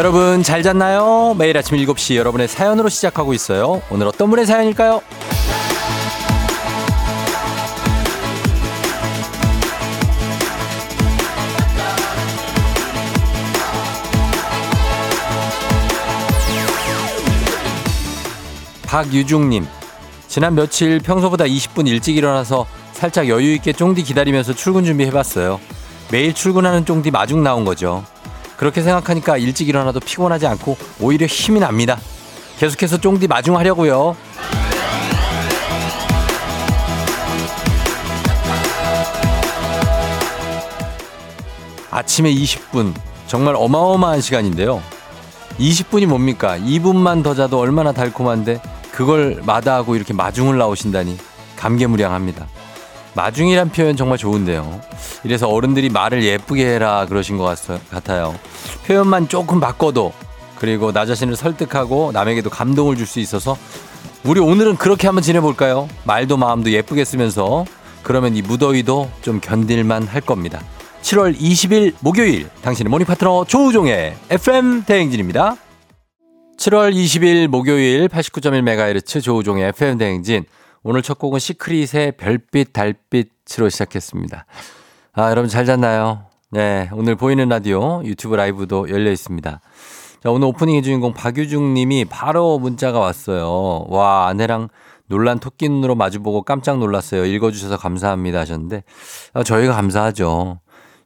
여러분 잘 잤나요? 매일 아침 7시 여러분의 사연으로 시작하고 있어요. 오늘 어떤 분의 사연일까요? 박유중님, 지난 며칠 평소보다 20분 일찍 일어나서 살짝 여유있게 쫑디 기다리면서 출근 준비해봤어요. 매일 출근하는 쫑디 마중 나온 거죠. 그렇게 생각하니까 일찍 일어나도 피곤하지 않고 오히려 힘이 납니다. 계속해서 쫑디 마중하려고요. 아침에 20분 정말 어마어마한 시간인데요. 20분이 뭡니까? 2분만 더 자도 얼마나 달콤한데 그걸 마다하고 이렇게 마중을 나오신다니 감개무량합니다. 마중이란 표현 정말 좋은데요. 이래서 어른들이 말을 예쁘게 해라 그러신 것 같아요. 표현만 조금 바꿔도 그리고 나 자신을 설득하고 남에게도 감동을 줄 수 있어서 우리 오늘은 그렇게 한번 지내볼까요? 말도 마음도 예쁘게 쓰면서 그러면 이 무더위도 좀 견딜만 할 겁니다. 7월 20일 목요일 당신의 모닝 파트너 조우종의 FM 대행진입니다. 7월 20일 목요일 89.1MHz 조우종의 FM 대행진 오늘 첫 곡은 시크릿의 별빛 달빛으로 시작했습니다. 아, 여러분 잘 잤나요? 네, 오늘 보이는 라디오 유튜브 라이브도 열려 있습니다. 자, 오늘 오프닝의 주인공 박유중 님이 바로 문자가 왔어요. 와, 아내랑 놀란 토끼 눈으로 마주보고 깜짝 놀랐어요. 읽어주셔서 감사합니다 하셨는데, 아, 저희가 감사하죠.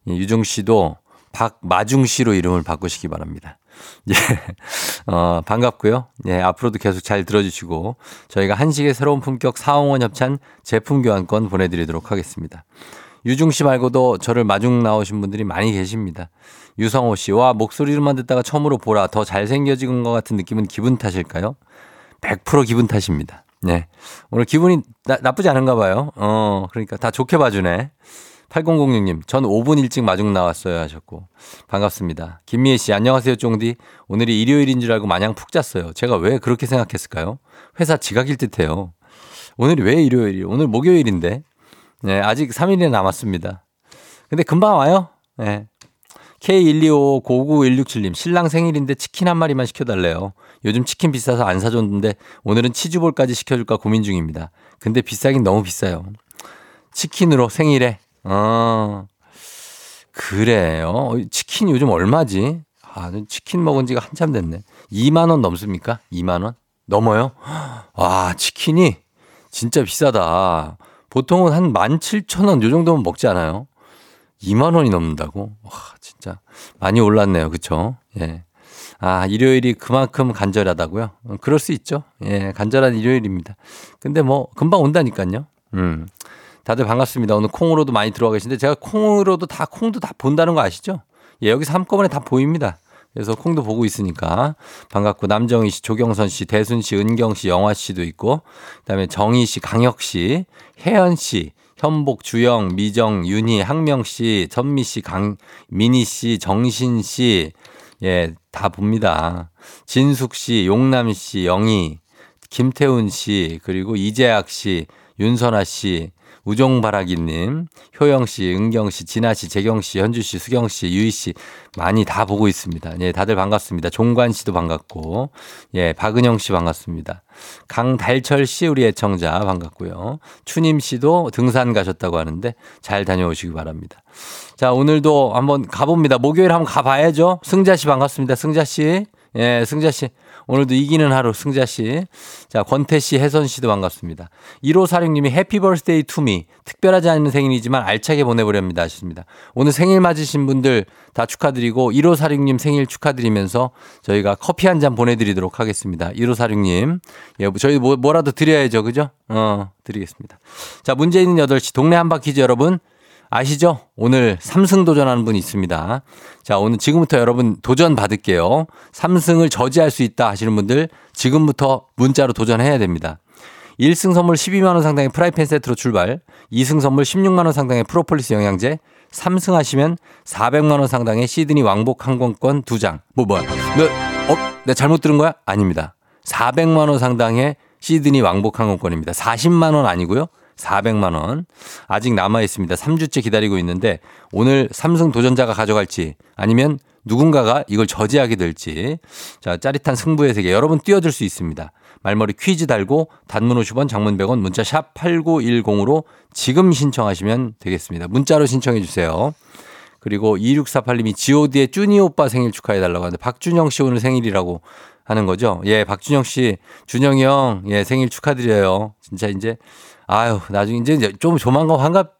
유중 씨도 박마중 씨로 이름을 바꾸시기 바랍니다. 예. 어, 반갑고요. 예, 앞으로도 계속 잘 들어주시고 저희가 한식의 새로운 품격 사홍원 협찬 제품 교환권 보내드리도록 하겠습니다. 유중 씨 말고도 저를 마중 나오신 분들이 많이 계십니다. 유성호 씨, 와, 목소리로만 듣다가 처음으로 보라. 더 잘생겨진 것 같은 느낌은 기분 탓일까요? 100% 기분 탓입니다. 네. 오늘 기분이 나, 나쁘지 않은가 봐요. 어, 그러니까 다 좋게 봐주네. 8006님, 전 5분 일찍 마중 나왔어요 하셨고. 반갑습니다. 김미애 씨, 안녕하세요, 쫑디. 오늘이 일요일인 줄 알고 마냥 푹 잤어요. 제가 왜 그렇게 생각했을까요? 회사 지각일 듯 해요. 오늘이 왜 일요일이에요? 오늘 목요일인데. 네, 아직 3일이 남았습니다. 근데 금방 와요. 네. K125-59167님, 신랑 생일인데 치킨 한 마리만 시켜달래요. 요즘 치킨 비싸서 안 사줬는데 오늘은 치즈볼까지 시켜줄까 고민 중입니다. 근데 비싸긴 너무 비싸요. 치킨으로 생일에 어, 그래요. 치킨 요즘 얼마지? 아, 치킨 먹은 지가 한참 됐네. 2만 원 넘습니까? 2만 원? 넘어요? 와, 치킨이 진짜 비싸다. 보통은 한 17,000원 요 정도면 먹지 않아요? 2만 원이 넘는다고? 와, 진짜 많이 올랐네요. 그쵸? 예. 아, 일요일이 그만큼 간절하다고요? 그럴 수 있죠. 예, 간절한 일요일입니다. 근데 뭐, 금방 온다니까요. 음. 다들 반갑습니다. 오늘 콩으로도 많이 들어와 계신데 제가 콩으로도 다 콩도 다 본다는 거 아시죠? 예, 여기서 한꺼번에 다 보입니다. 그래서 콩도 보고 있으니까 반갑고 남정희 씨, 조경선 씨, 대순 씨, 은경 씨, 영화 씨도 있고 그다음에 정희 씨, 강혁 씨, 혜연 씨, 현복, 주영, 미정, 윤희, 항명 씨, 전미 씨, 강, 미니 씨, 정신 씨, 예, 다 봅니다. 진숙 씨, 용남 씨, 영희, 김태훈 씨, 그리고 이재학 씨, 윤선아 씨, 우종바라기님, 효영씨, 은경씨, 진아씨, 재경씨, 현주씨, 수경씨, 유희씨 많이 다 보고 있습니다. 예, 다들 반갑습니다. 종관씨도 반갑고, 예, 박은영씨 반갑습니다. 강달철씨 우리 애청자 반갑고요. 추님씨도 등산 가셨다고 하는데 잘 다녀오시기 바랍니다. 자, 오늘도 한번 가봅니다. 목요일 한번 가봐야죠. 승자씨 반갑습니다. 승자씨. 예, 승자씨. 오늘도 이기는 하루 승자 씨. 자, 권태 씨, 혜선 씨도 반갑습니다. 1546님이 Happy birthday to me. 특별하지 않은 생일이지만 알차게 보내보렵니다. 하셨습니다. 오늘 생일 맞으신 분들 다 축하드리고 1546님 생일 축하드리면서 저희가 커피 한 잔 보내드리도록 하겠습니다. 1546님. 예, 저희 뭐, 뭐라도 드려야죠. 그죠? 어, 드리겠습니다. 자, 문제 있는 8시 동네 한바퀴즈 여러분. 아시죠? 오늘 3승 도전하는 분이 있습니다. 자, 오늘 지금부터 여러분 도전 받을게요. 3승을 저지할 수 있다 하시는 분들 지금부터 문자로 도전해야 됩니다. 1승 선물 12만원 상당의 프라이팬 세트로 출발, 2승 선물 16만원 상당의 프로폴리스 영양제, 3승 하시면 400만원 상당의 시드니 왕복 항공권 2장. 뭐, 뭐야? 너, 어? 내가 잘못 들은 거야? 아닙니다. 400만원 상당의 시드니 왕복 항공권입니다. 40만원 아니고요. 400만 원. 아직 남아 있습니다. 3주째 기다리고 있는데 오늘 삼성 도전자가 가져갈지 아니면 누군가가 이걸 저지하게 될지 자 짜릿한 승부의 세계 여러분 뛰어들 수 있습니다. 말머리 퀴즈 달고 단문 50원 장문 100원 문자 샵 8910으로 지금 신청하시면 되겠습니다. 문자로 신청해 주세요. 그리고 2648님이 god의 쭈니 오빠 생일 축하해 달라고 하는데 박준영 씨 오늘 생일이라고 하는 거죠. 예, 박준영 씨, 준영이 형, 예, 생일 축하드려요. 진짜 이제, 아유, 나중에 이제 좀 조만간 환갑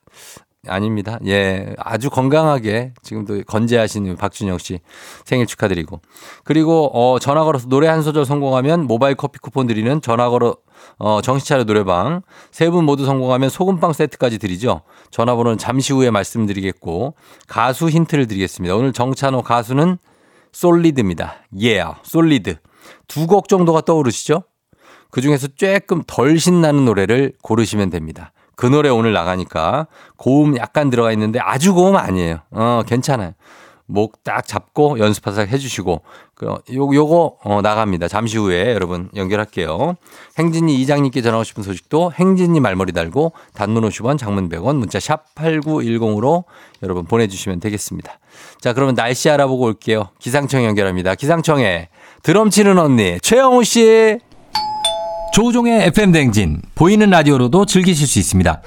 아닙니다. 예, 아주 건강하게 지금도 건재하신 박준영 씨 생일 축하드리고. 그리고, 어, 전화 걸어서 노래 한 소절 성공하면 모바일 커피 쿠폰 드리는 전화 걸어, 어, 정신차려 노래방. 세 분 모두 성공하면 소금빵 세트까지 드리죠. 전화번호는 잠시 후에 말씀드리겠고, 가수 힌트를 드리겠습니다. 오늘 정찬호 가수는 솔리드입니다. 예, yeah, 솔리드. 두 곡 정도가 떠오르시죠? 그 중에서 조금 덜 신나는 노래를 고르시면 됩니다. 그 노래 오늘 나가니까 고음 약간 들어가 있는데 아주 고음 아니에요. 어, 괜찮아요. 목 딱 잡고 연습하사 해주시고 그 요, 요거 어, 나갑니다. 잠시 후에 여러분 연결할게요. 행진이 이장님께 전하고 싶은 소식도 행진이 말머리 달고 단문 50원 장문 100원 문자 샵 8910으로 여러분 보내주시면 되겠습니다. 자 그러면 날씨 알아보고 올게요. 기상청 연결합니다. 기상청에 드럼 치는 언니 최영우 씨. 조우종의 FM 댕진 보이는 라디오로도 즐기실 수 있습니다.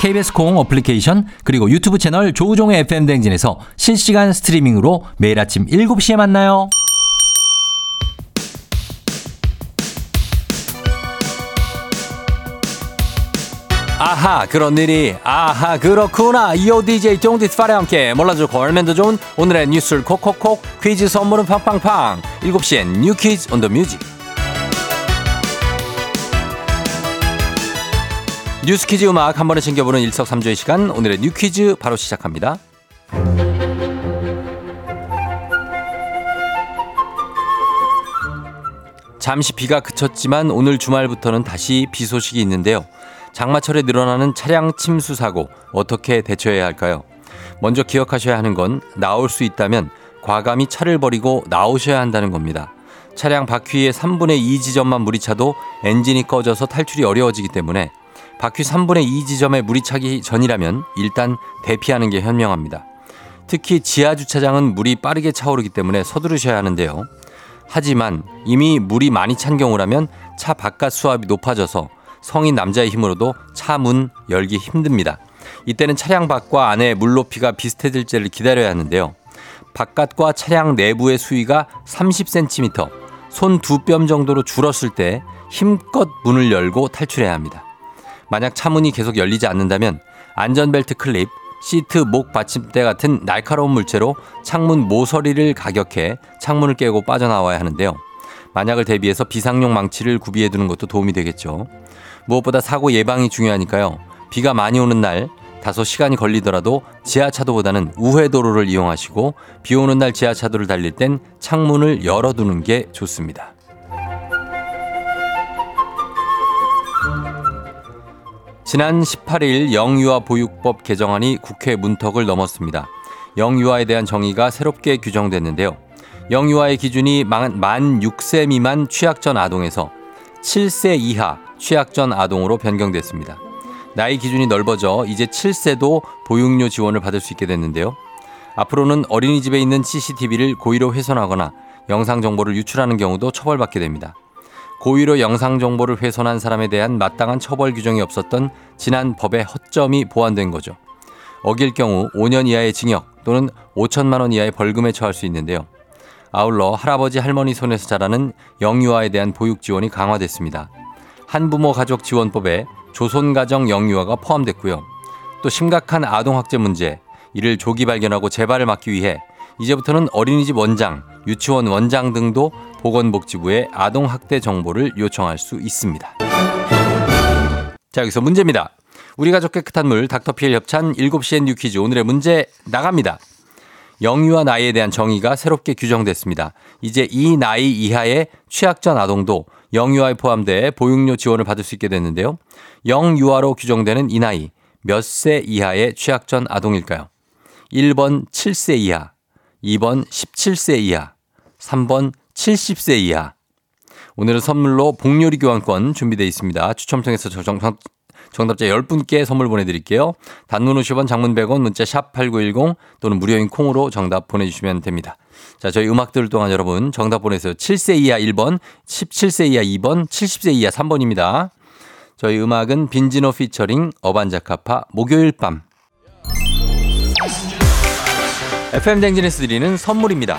KBS 콩 어플리케이션 그리고 유튜브 채널 조우종의 FM 댕진에서 실시간 스트리밍으로 매일 아침 7시에 만나요. 아하 그런 일이 아하 그렇구나 이오 DJ 쫑디스 파레와 함께 몰라도 좋고 알면 더 좋은 오늘의 뉴스를 콕콕콕 퀴즈 선물은 팡팡팡 7시엔 뉴 퀴즈 on the music 뉴스 퀴즈 음악 한 번에 챙겨보는 일석삼조의 시간 오늘의 뉴 퀴즈 바로 시작합니다. 잠시 비가 그쳤지만 오늘 주말부터는 다시 비 소식이 있는데요. 장마철에 늘어나는 차량 침수 사고 어떻게 대처해야 할까요? 먼저 기억하셔야 하는 건 나올 수 있다면 과감히 차를 버리고 나오셔야 한다는 겁니다. 차량 바퀴의 3분의 2 지점만 물이 차도 엔진이 꺼져서 탈출이 어려워지기 때문에 바퀴 3분의 2 지점에 물이 차기 전이라면 일단 대피하는 게 현명합니다. 특히 지하 주차장은 물이 빠르게 차오르기 때문에 서두르셔야 하는데요. 하지만 이미 물이 많이 찬 경우라면 차 바깥 수압이 높아져서 성인 남자의 힘으로도 차 문 열기 힘듭니다. 이때는 차량 밖과 안의 물 높이가 비슷해질 때를 기다려야 하는데요. 바깥과 차량 내부의 수위가 30cm, 손 두 뼘 정도로 줄었을 때 힘껏 문을 열고 탈출해야 합니다. 만약 차문이 계속 열리지 않는다면 안전벨트 클립, 시트 목 받침대 같은 날카로운 물체로 창문 모서리를 가격해 창문을 깨고 빠져나와야 하는데요. 만약을 대비해서 비상용 망치를 구비해 두는 것도 도움이 되겠죠. 무엇보다 사고 예방이 중요하니까요. 비가 많이 오는 날 다소 시간이 걸리더라도 지하차도보다는 우회도로를 이용하시고 비 오는 날 지하차도를 달릴 땐 창문을 열어두는 게 좋습니다. 지난 18일 영유아 보육법 개정안이 국회 문턱을 넘었습니다. 영유아에 대한 정의가 새롭게 규정됐는데요. 영유아의 기준이 만, 만 6세 미만 취약전 아동에서 7세 이하 취약전 아동으로 변경됐습니다. 나이 기준이 넓어져 이제 7세도 보육료 지원을 받을 수 있게 됐는데요. 앞으로는 어린이집에 있는 CCTV를 고의로 훼손하거나 영상 정보를 유출하는 경우도 처벌받게 됩니다. 고의로 영상 정보를 훼손한 사람에 대한 마땅한 처벌 규정이 없었던 지난 법의 허점이 보완된 거죠. 어길 경우 5년 이하의 징역 또는 5천만 원 이하의 벌금에 처할 수 있는데요. 아울러 할아버지 할머니 손에서 자라는 영유아에 대한 보육 지원이 강화됐습니다. 한부모 가족 지원법에 조손가정 영유아가 포함됐고요. 또 심각한 아동 학대 문제, 이를 조기 발견하고 재발을 막기 위해 이제부터는 어린이집 원장, 유치원 원장 등도 보건복지부에 아동학대 정보를 요청할 수 있습니다. 자, 여기서 문제입니다. 우리 가족 깨끗한 물 닥터피엘 협찬 7시엔 뉴퀴즈 오늘의 문제 나갑니다. 영유아 나이에 대한 정의가 새롭게 규정됐습니다. 이제 이 나이 이하의 취약전 아동도 영유아에 포함돼 보육료 지원을 받을 수 있게 됐는데요. 영유아로 규정되는 이 나이 몇 세 이하의 취약전 아동일까요? 1번 7세 이하, 2번 17세 이하, 3번 70세 이하. 오늘은 선물로 복요리 교환권 준비되어 있습니다. 추첨 통해서 정, 정, 정답자 10분께 선물 보내드릴게요. 단문 50원, 장문 100원, 문자 샵 8910 또는 무료인 콩으로 정답 보내주시면 됩니다. 자, 저희 음악 들을 동안 여러분 정답 보내세요. 7세 이하 1번, 17세 이하 2번, 70세 이하 3번입니다. 저희 음악은 빈지노 피처링 어반자카파 목요일 밤. FM 댕진에서 드리는 선물입니다.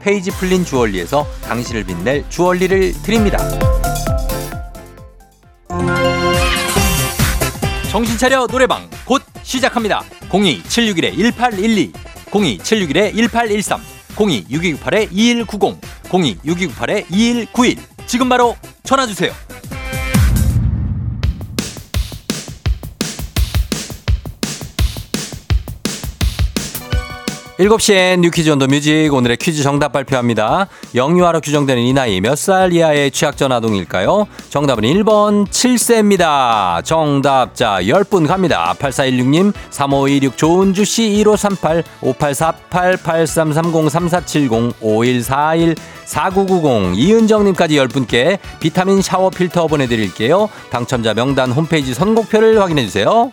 페이지 플린 주얼리에서 당신을 빛낼 주얼리를 드립니다. 정신 차려 노래방 곧 시작합니다. 02-761-1812, 02-761-1813, 02-6298-2190, 02-6298-2191. 지금 바로 전화 주세요. 7시엔 New Quiz on the Music 오늘의 퀴즈 정답 발표합니다. 영유아로 규정되는 이 나이 몇 살 이하의 취학 전 아동일까요? 정답은 1번 7세입니다. 정답자 10분 갑니다. 8416님, 3526 조은주 씨, 1538, 5848, 8330, 3470, 5141, 4990, 이은정님까지 10분께 비타민 샤워 필터 보내드릴게요. 당첨자 명단 홈페이지 선곡표를 확인해주세요.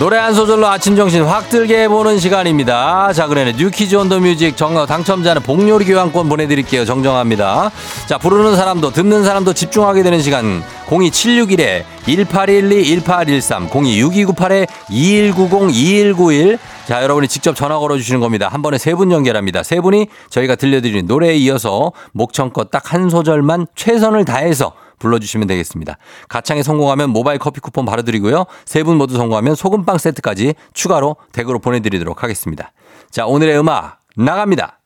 노래 한 소절로 아침 정신 확 들게 해보는 시간입니다. 자, 그러네. New Quiz on the Music 정 당첨자는 복요리 교환권 보내드릴게요. 정정합니다. 자, 부르는 사람도 듣는 사람도 집중하게 되는 시간. 02761에 1812 1813 026298에 2190 2191 자, 여러분이 직접 전화 걸어 주시는 겁니다. 한 번에 세 분 연결합니다. 세 분이 저희가 들려드리는 노래에 이어서 목청껏 딱 한 소절만 최선을 다해서 불러주시면 되겠습니다. 가창에 성공하면 모바일 커피 쿠폰 바로 드리고요. 세 분 모두 성공하면 소금빵 세트까지 추가로 댁으로 보내드리도록 하겠습니다. 자, 오늘의 음악 나갑니다.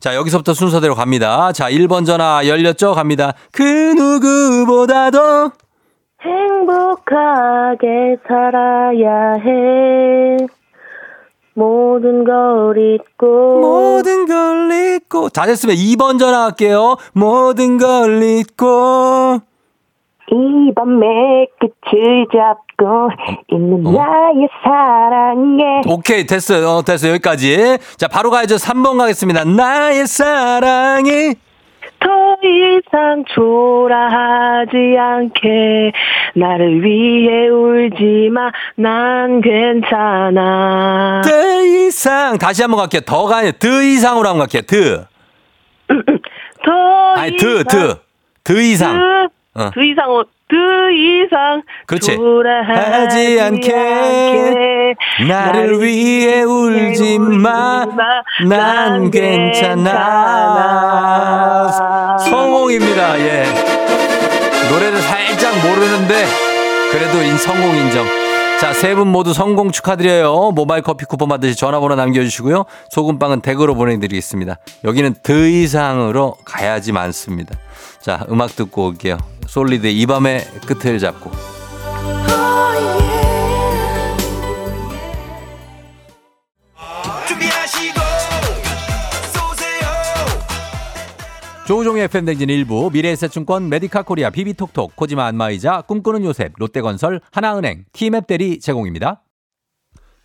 자, 여기서부터 순서대로 갑니다. 자, 1번 전화 열렸죠? 갑니다. 그 누구보다도 행복하게 살아야 해. 모든 걸 잊고 모든 걸 잊고 다 됐으면 2번 전화 할게요. 모든 걸 잊고 이 밤의 끝을 잡고 있는 어? 나의 사랑에 오케이 됐어요. 어, 됐어요. 여기까지. 자, 바로 가야죠. 3번 가겠습니다. 나의 사랑이 더 이상 초라하지 않게 나를 위해 울지 마 난 괜찮아 더 이상 다시 한번 갈게요. 더 가요. 더 이상으로 한번 갈게요. 더. 더 아니 이상 더 더. 더 이상. 어. 더 이상 어, 더 이상 그렇지. 초라하지 하지 않게 않게 나를 위해 울지 마. 난 괜찮아. 성공입니다. 예. 노래를 살짝 모르는데 그래도 인 성공 인정. 자, 세 분 모두 성공 축하드려요. 모바일 커피 쿠폰 받으시 전화번호 남겨주시고요. 소금빵은 댁으로 보내드리겠습니다. 여기는 더 이상으로 가야지 많습니다. 자, 음악 듣고 올게요. 솔리드 이 밤의 끝을 잡고. 조우종의 FM댕진 일부 미래에셋증권 메디카 코리아 비비톡톡 코지마 안마의자 꿈꾸는 요셉 롯데건설 하나은행 티맵 대리 제공입니다.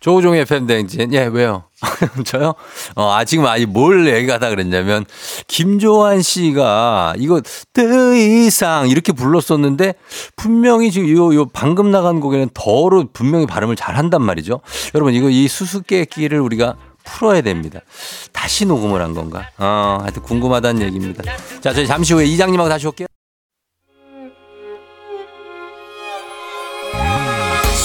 조우종의 FM댕진. 예, 왜요? 저요? 어, 아, 지금 아니 뭘 얘기하다 그랬냐면, 김조한 씨가 이거 더 이상 이렇게 불렀었는데, 분명히 지금 요, 요 방금 나간 곡에는 더로 분명히 발음을 잘 한단 말이죠. 여러분, 이거 이 수수께끼를 우리가 풀어야 됩니다. 다시 녹음을 한 건가? 어, 하여튼 궁금하다는 얘기입니다. 자, 저희 잠시 후에 이장님하고 다시 올게요.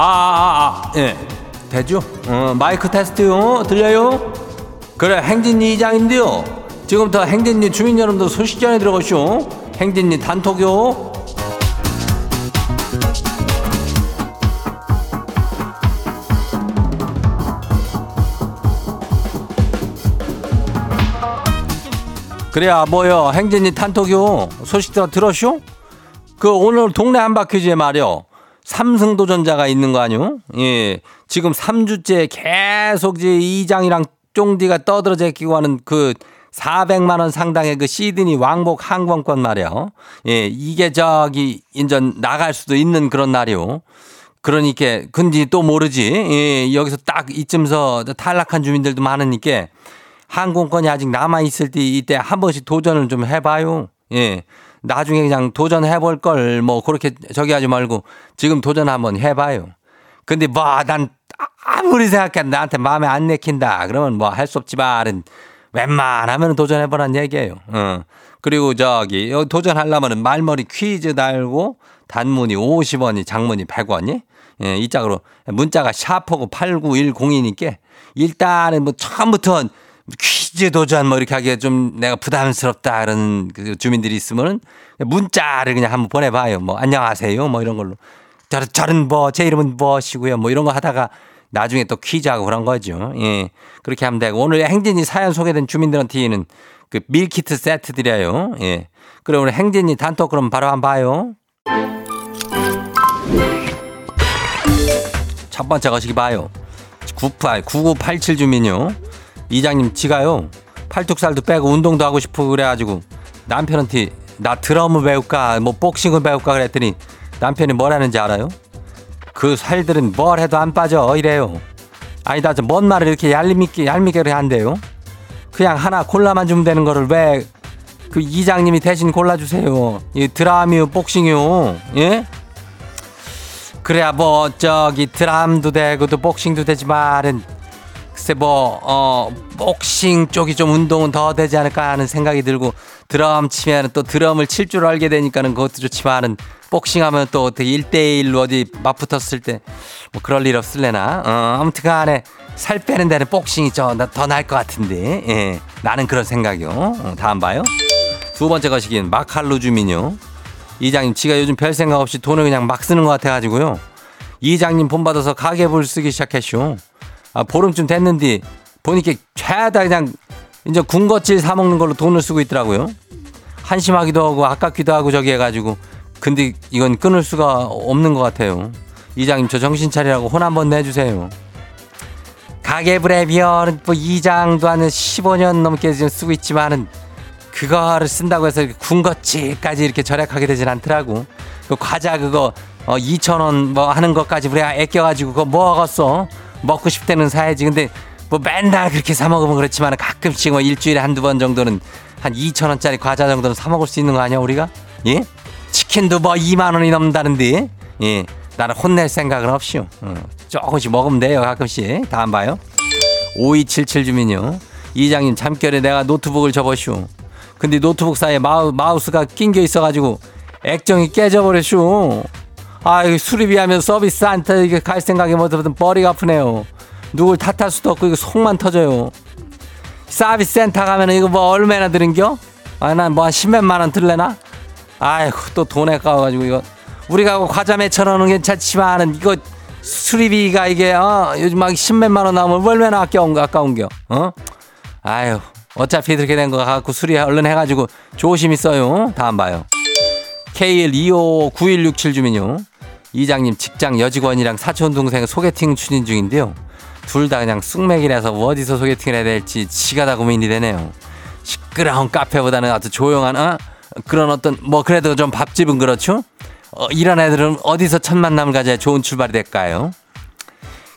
아, 아, 아, 예. 되죠? 어, 마이크 테스트요. 들려요? 그래, 행진이 이장인데요. 지금부터 행진이 주민 여러분들 소식 전해 들어가시오. 행진이 단톡요. 그래야 뭐요 행진이 단톡요 소식 들 들었쇼? 그 오늘 동네 한바퀴즈에 말이요. 삼승도전자가 있는 거 아니요? 예. 지금 3주째 계속 이제 이장이랑 쫑디가 떠들어 제끼고 하는 그 400만 원 상당의 그 시드니 왕복 항공권 말이요. 예. 이게 저기 인전 나갈 수도 있는 그런 날이요. 그러니까 근데 또 모르지. 예. 여기서 딱 이쯤서 탈락한 주민들도 많으니까 항공권이 아직 남아 있을 때 이때 한 번씩 도전을 좀 해봐요. 예. 나중에 그냥 도전해 볼 걸 뭐 그렇게 저기 하지 말고 지금 도전 한번 해 봐요. 근데 뭐 난 아무리 생각해도 나한테 마음에 안 내킨다. 그러면 뭐 할 수 없지만은 웬만하면 도전해 보란 얘기예요. 어. 그리고 저기 여기 도전하려면은 말머리 퀴즈 달고 단문이 50원이 장문이 100원이 예, 이 짝으로 문자가 샤프고 8910이니까 일단은 뭐 처음부터 퀴즈 도전 뭐 이렇게 하기에 좀 내가 부담스럽다 그런 그 주민들이 있으면은 문자를 그냥 한번 보내봐요. 뭐 안녕하세요 뭐 이런 걸로. 저, 저는 뭐 제 이름은 무엇이고요. 뭐 이런 거 하다가 나중에 또 퀴즈하고 그런 거죠. 예. 그렇게 하면 되고 오늘 행진이 사연 소개된 주민들한테는 그 밀키트 세트 드려요. 예. 그럼 오늘 행진이 단톡 그럼 바로 한번 봐요. 첫 번째 거시기 봐요. 98, 9987 주민요. 이장님 지가요. 팔뚝살도 빼고 운동도 하고 싶고 그래가지고 남편한테 나 드럼을 배울까 뭐 복싱을 배울까 그랬더니 남편이 뭐라는지 알아요? 그 살들은 뭘 해도 안 빠져 이래요. 아니다 저뭔 말을 이렇게 얄밉게 얄밉게 한대요. 그냥 하나 골라만 주면 되는 거를 왜 그 이장님이 대신 골라주세요. 이 드라미요 복싱이요. 예? 그래야 뭐 저기 드람도 되고 또 복싱도 되지만은 글쎄 뭐 어 복싱 쪽이 좀 운동은 더 되지 않을까 하는 생각이 들고 드럼 치면은 또 드럼을 칠 줄 알게 되니까는 그것도 좋지만은 복싱하면 또 어떻게 1대1로 어디 맞붙었을 때 뭐 그럴 일 없을래나? 어 아무튼 간에 살 빼는 데는 복싱이 더 나을 것 같은데. 예 나는 그런 생각이요. 어, 다음 봐요. 두 번째 거시기는 마칼루 주민요. 이장님 지가 요즘 별 생각 없이 돈을 그냥 막 쓰는 것 같아가지고요. 이장님 본 받아서 가계부를 쓰기 시작했쇼 아, 보름쯤 됐는데 보니까 죄다 그냥 이제 군것질 사 먹는 걸로 돈을 쓰고 있더라고요. 한심하기도 하고 아깝기도 하고 저기 해가지고 근데 이건 끊을 수가 없는 것 같아요. 이장님 저 정신 차리라고 혼 한번 내주세요. 가계부에 비하면 뭐 이장도 한 15년 넘게 지금 쓰고 있지만은 그거를 쓴다고 해서 군것질까지 이렇게 절약하게 되진 않더라고. 그 과자 그거 어 2천 원 뭐 하는 것까지 우리가 아껴가지고 그거 먹었어. 먹고 싶다는 사야지. 근데 뭐 맨날 그렇게 사 먹으면 그렇지만 가끔씩 뭐 일주일에 한두 번 정도는 한 2천 원짜리 과자 정도는 사 먹을 수 있는 거 아니야 우리가? 예? 치킨도 뭐 2만 원이 넘는다는데 예. 나는 혼낼 생각은 없이요. 어, 조금씩 먹으면 돼요 가끔씩. 다음 봐요. 5277 주민요. 이장님 잠결에 내가 노트북을 접었슈. 근데 노트북 사이에 마우, 마우스가 낑겨 있어가지고 액정이 깨져버렸슈. 아, 이거 수리비하면 서비스 안타 이게 갈 생각이 못하면 머리가 아프네요. 누굴 탓할 수도 없고 이거 속만 터져요. 서비스 센터 가면 이거 뭐 얼마나 들은겨? 아, 난 뭐 한 십몇만 원 들래나? 아이고, 또 돈 아까워가지고 이거. 우리가 과자 몇천 원은 괜찮지만은 이거 수리비가 이게 어 요즘 막 십몇만 원 나오면 얼마나 아까운 거 아까운겨 어 아유 어차피 이렇게 된 거 갖고 수리 얼른 해가지고 조심히 써요 다음 봐요 KL259167 주민요 이장님 직장 여직원이랑 사촌 동생 소개팅 추진 중인데요 둘 다 그냥 쑥맥이라서 어디서 소개팅을 해야 될지 지가 다 고민이 되네요 시끄러운 카페보다는 아주 조용한 어 그런 어떤 뭐 그래도 좀 밥집은 그렇죠 어, 이런 애들은 어디서 첫 만남을 가져야 좋은 출발이 될까요?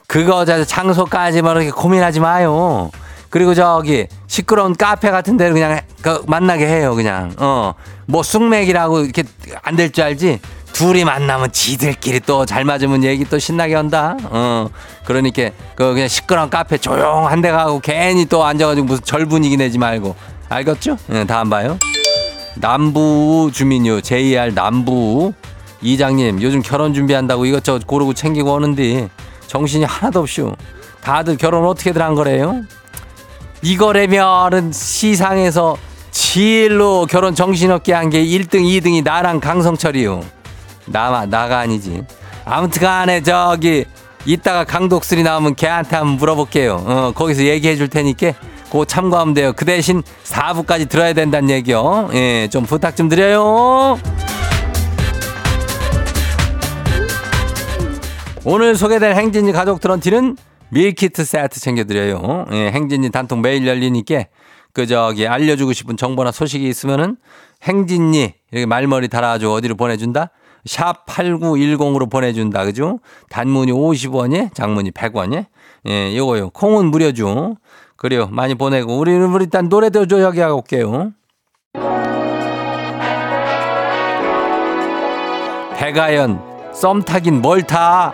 그거 저 장소까지 뭐 이렇게 고민하지 마요. 그리고 저기 시끄러운 카페 같은 데를 그냥 그 만나게 해요. 그냥 어뭐 쑥맥이라고 이렇게 안 될 줄 알지? 둘이 만나면 지들끼리 또 잘 맞으면 얘기 또 신나게 한다. 어 그러니까 그 그냥 시끄러운 카페 조용한 데 가고 괜히 또 앉아가지고 무슨 절 분위기 내지 말고 알겠죠? 응, 다음 봐요. 남부 주민요 JR 남부 이장님 요즘 결혼 준비한다고 이것저것 고르고 챙기고 오는데 정신이 하나도 없슈 다들 결혼 어떻게들 한 거래요? 이거라면은 시상에서 제일로 결혼 정신없게 한 게 1등 2등이 나랑 강성철이요. 나마 나가 아니지. 아무튼 간에 저기 이따가 강독술이 나오면 걔한테 한번 물어볼게요. 어 거기서 얘기해 줄 테니까 그거 참고하면 돼요. 그 대신 4부까지 들어야 된다는 얘기요. 예 좀 부탁 좀 드려요. 오늘 소개될 행진이 가족 트런티는 밀키트 세트 챙겨드려요. 예, 행진이 단통 매일 열리니까 그 저기 알려주고 싶은 정보나 소식이 있으면은 행진이 이렇게 말머리 달아가지고 어디로 보내준다? 샵 8910으로 보내준다. 그죠? 단문이 50원이, 장문이 100원이. 예, 요거요. 콩은 무료죠. 그래요. 많이 보내고. 우리는 우리 일단 노래도 저기 하고 올게요. 배가연, 썸 타긴 뭘 타?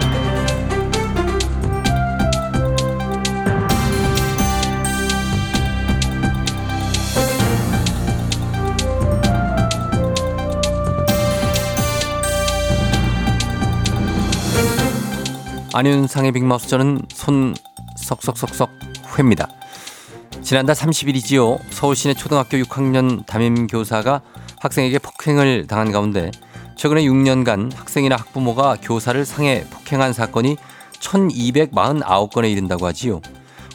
안윤상의 빅마우스 저는 손 석석석석 회입니다. 지난달 30일이지요. 서울시내 초등학교 6학년 담임 교사가 학생에게 폭행을 당한 가운데 최근에 6년간 학생이나 학부모가 교사를 상해 폭행한 사건이 1249건에 이른다고 하지요.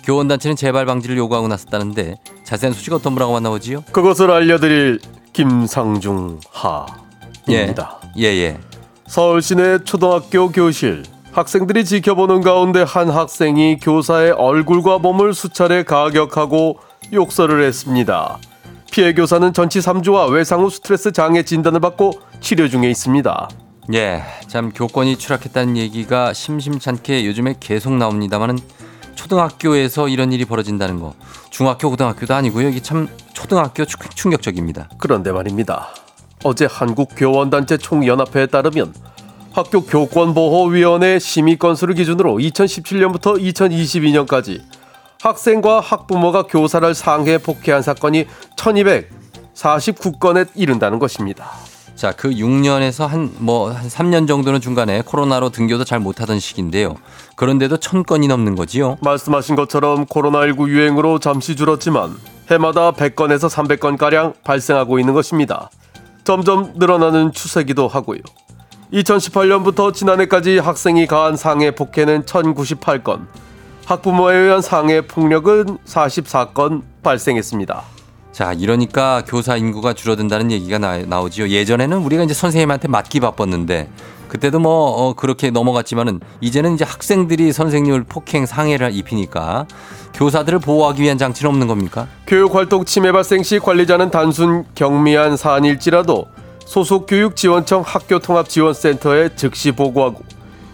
교원단체는 재발 방지를 요구하고 나섰다는데 자세한 소식 어떤 분하고 만나보지요? 그것을 알려드릴 김상중 하입니다. 예, 예. 서울 시내 초등학교 교실 학생들이 지켜보는 가운데 한 학생이 교사의 얼굴과 몸을 수차례 가격하고 욕설을 했습니다. 피해 교사는 전치 3주와 외상 후 스트레스 장애 진단을 받고 치료 중에 있습니다. 예, 참 교권이 추락했다는 얘기가 심심찮게 요즘에 계속 나옵니다만은 초등학교에서 이런 일이 벌어진다는 거 중학교 고등학교도 아니고요. 이게 참 초등학교 충- 충격적입니다. 그런데 말입니다. 어제 한국교원단체 총연합회에 따르면 학교 교권보호위원회 심의 건수를 기준으로 2017년부터 2022년까지 학생과 학부모가 교사를 상해 폭행한 사건이 1249건에 이른다는 것입니다. 자, 그 6년에서 한 뭐 한 3년 정도는 중간에 코로나로 등교도 잘 못하던 시기인데요. 그런데도 천 건이 넘는 거지요. 말씀하신 것처럼 코로나19 유행으로 잠시 줄었지만 해마다 100건에서 300건가량 발생하고 있는 것입니다. 점점 늘어나는 추세기도 하고요. 2018년부터 지난해까지 학생이 가한 상해 폭행은 1098건, 학부모에 의한 상해 폭력은 44건 발생했습니다. 자, 이러니까 교사 인구가 줄어든다는 얘기가 나, 나오지요. 예전에는 우리가 이제 선생님한테 맞기 바빴는데 그때도 뭐 어, 그렇게 넘어갔지만은 이제는 이제 학생들이 선생님을 폭행 상해를 입히니까 교사들을 보호하기 위한 장치는 없는 겁니까? 교육 활동 침해 발생 시 관리자는 단순 경미한 사안일지라도 소속 교육지원청 학교통합지원센터에 즉시 보고하고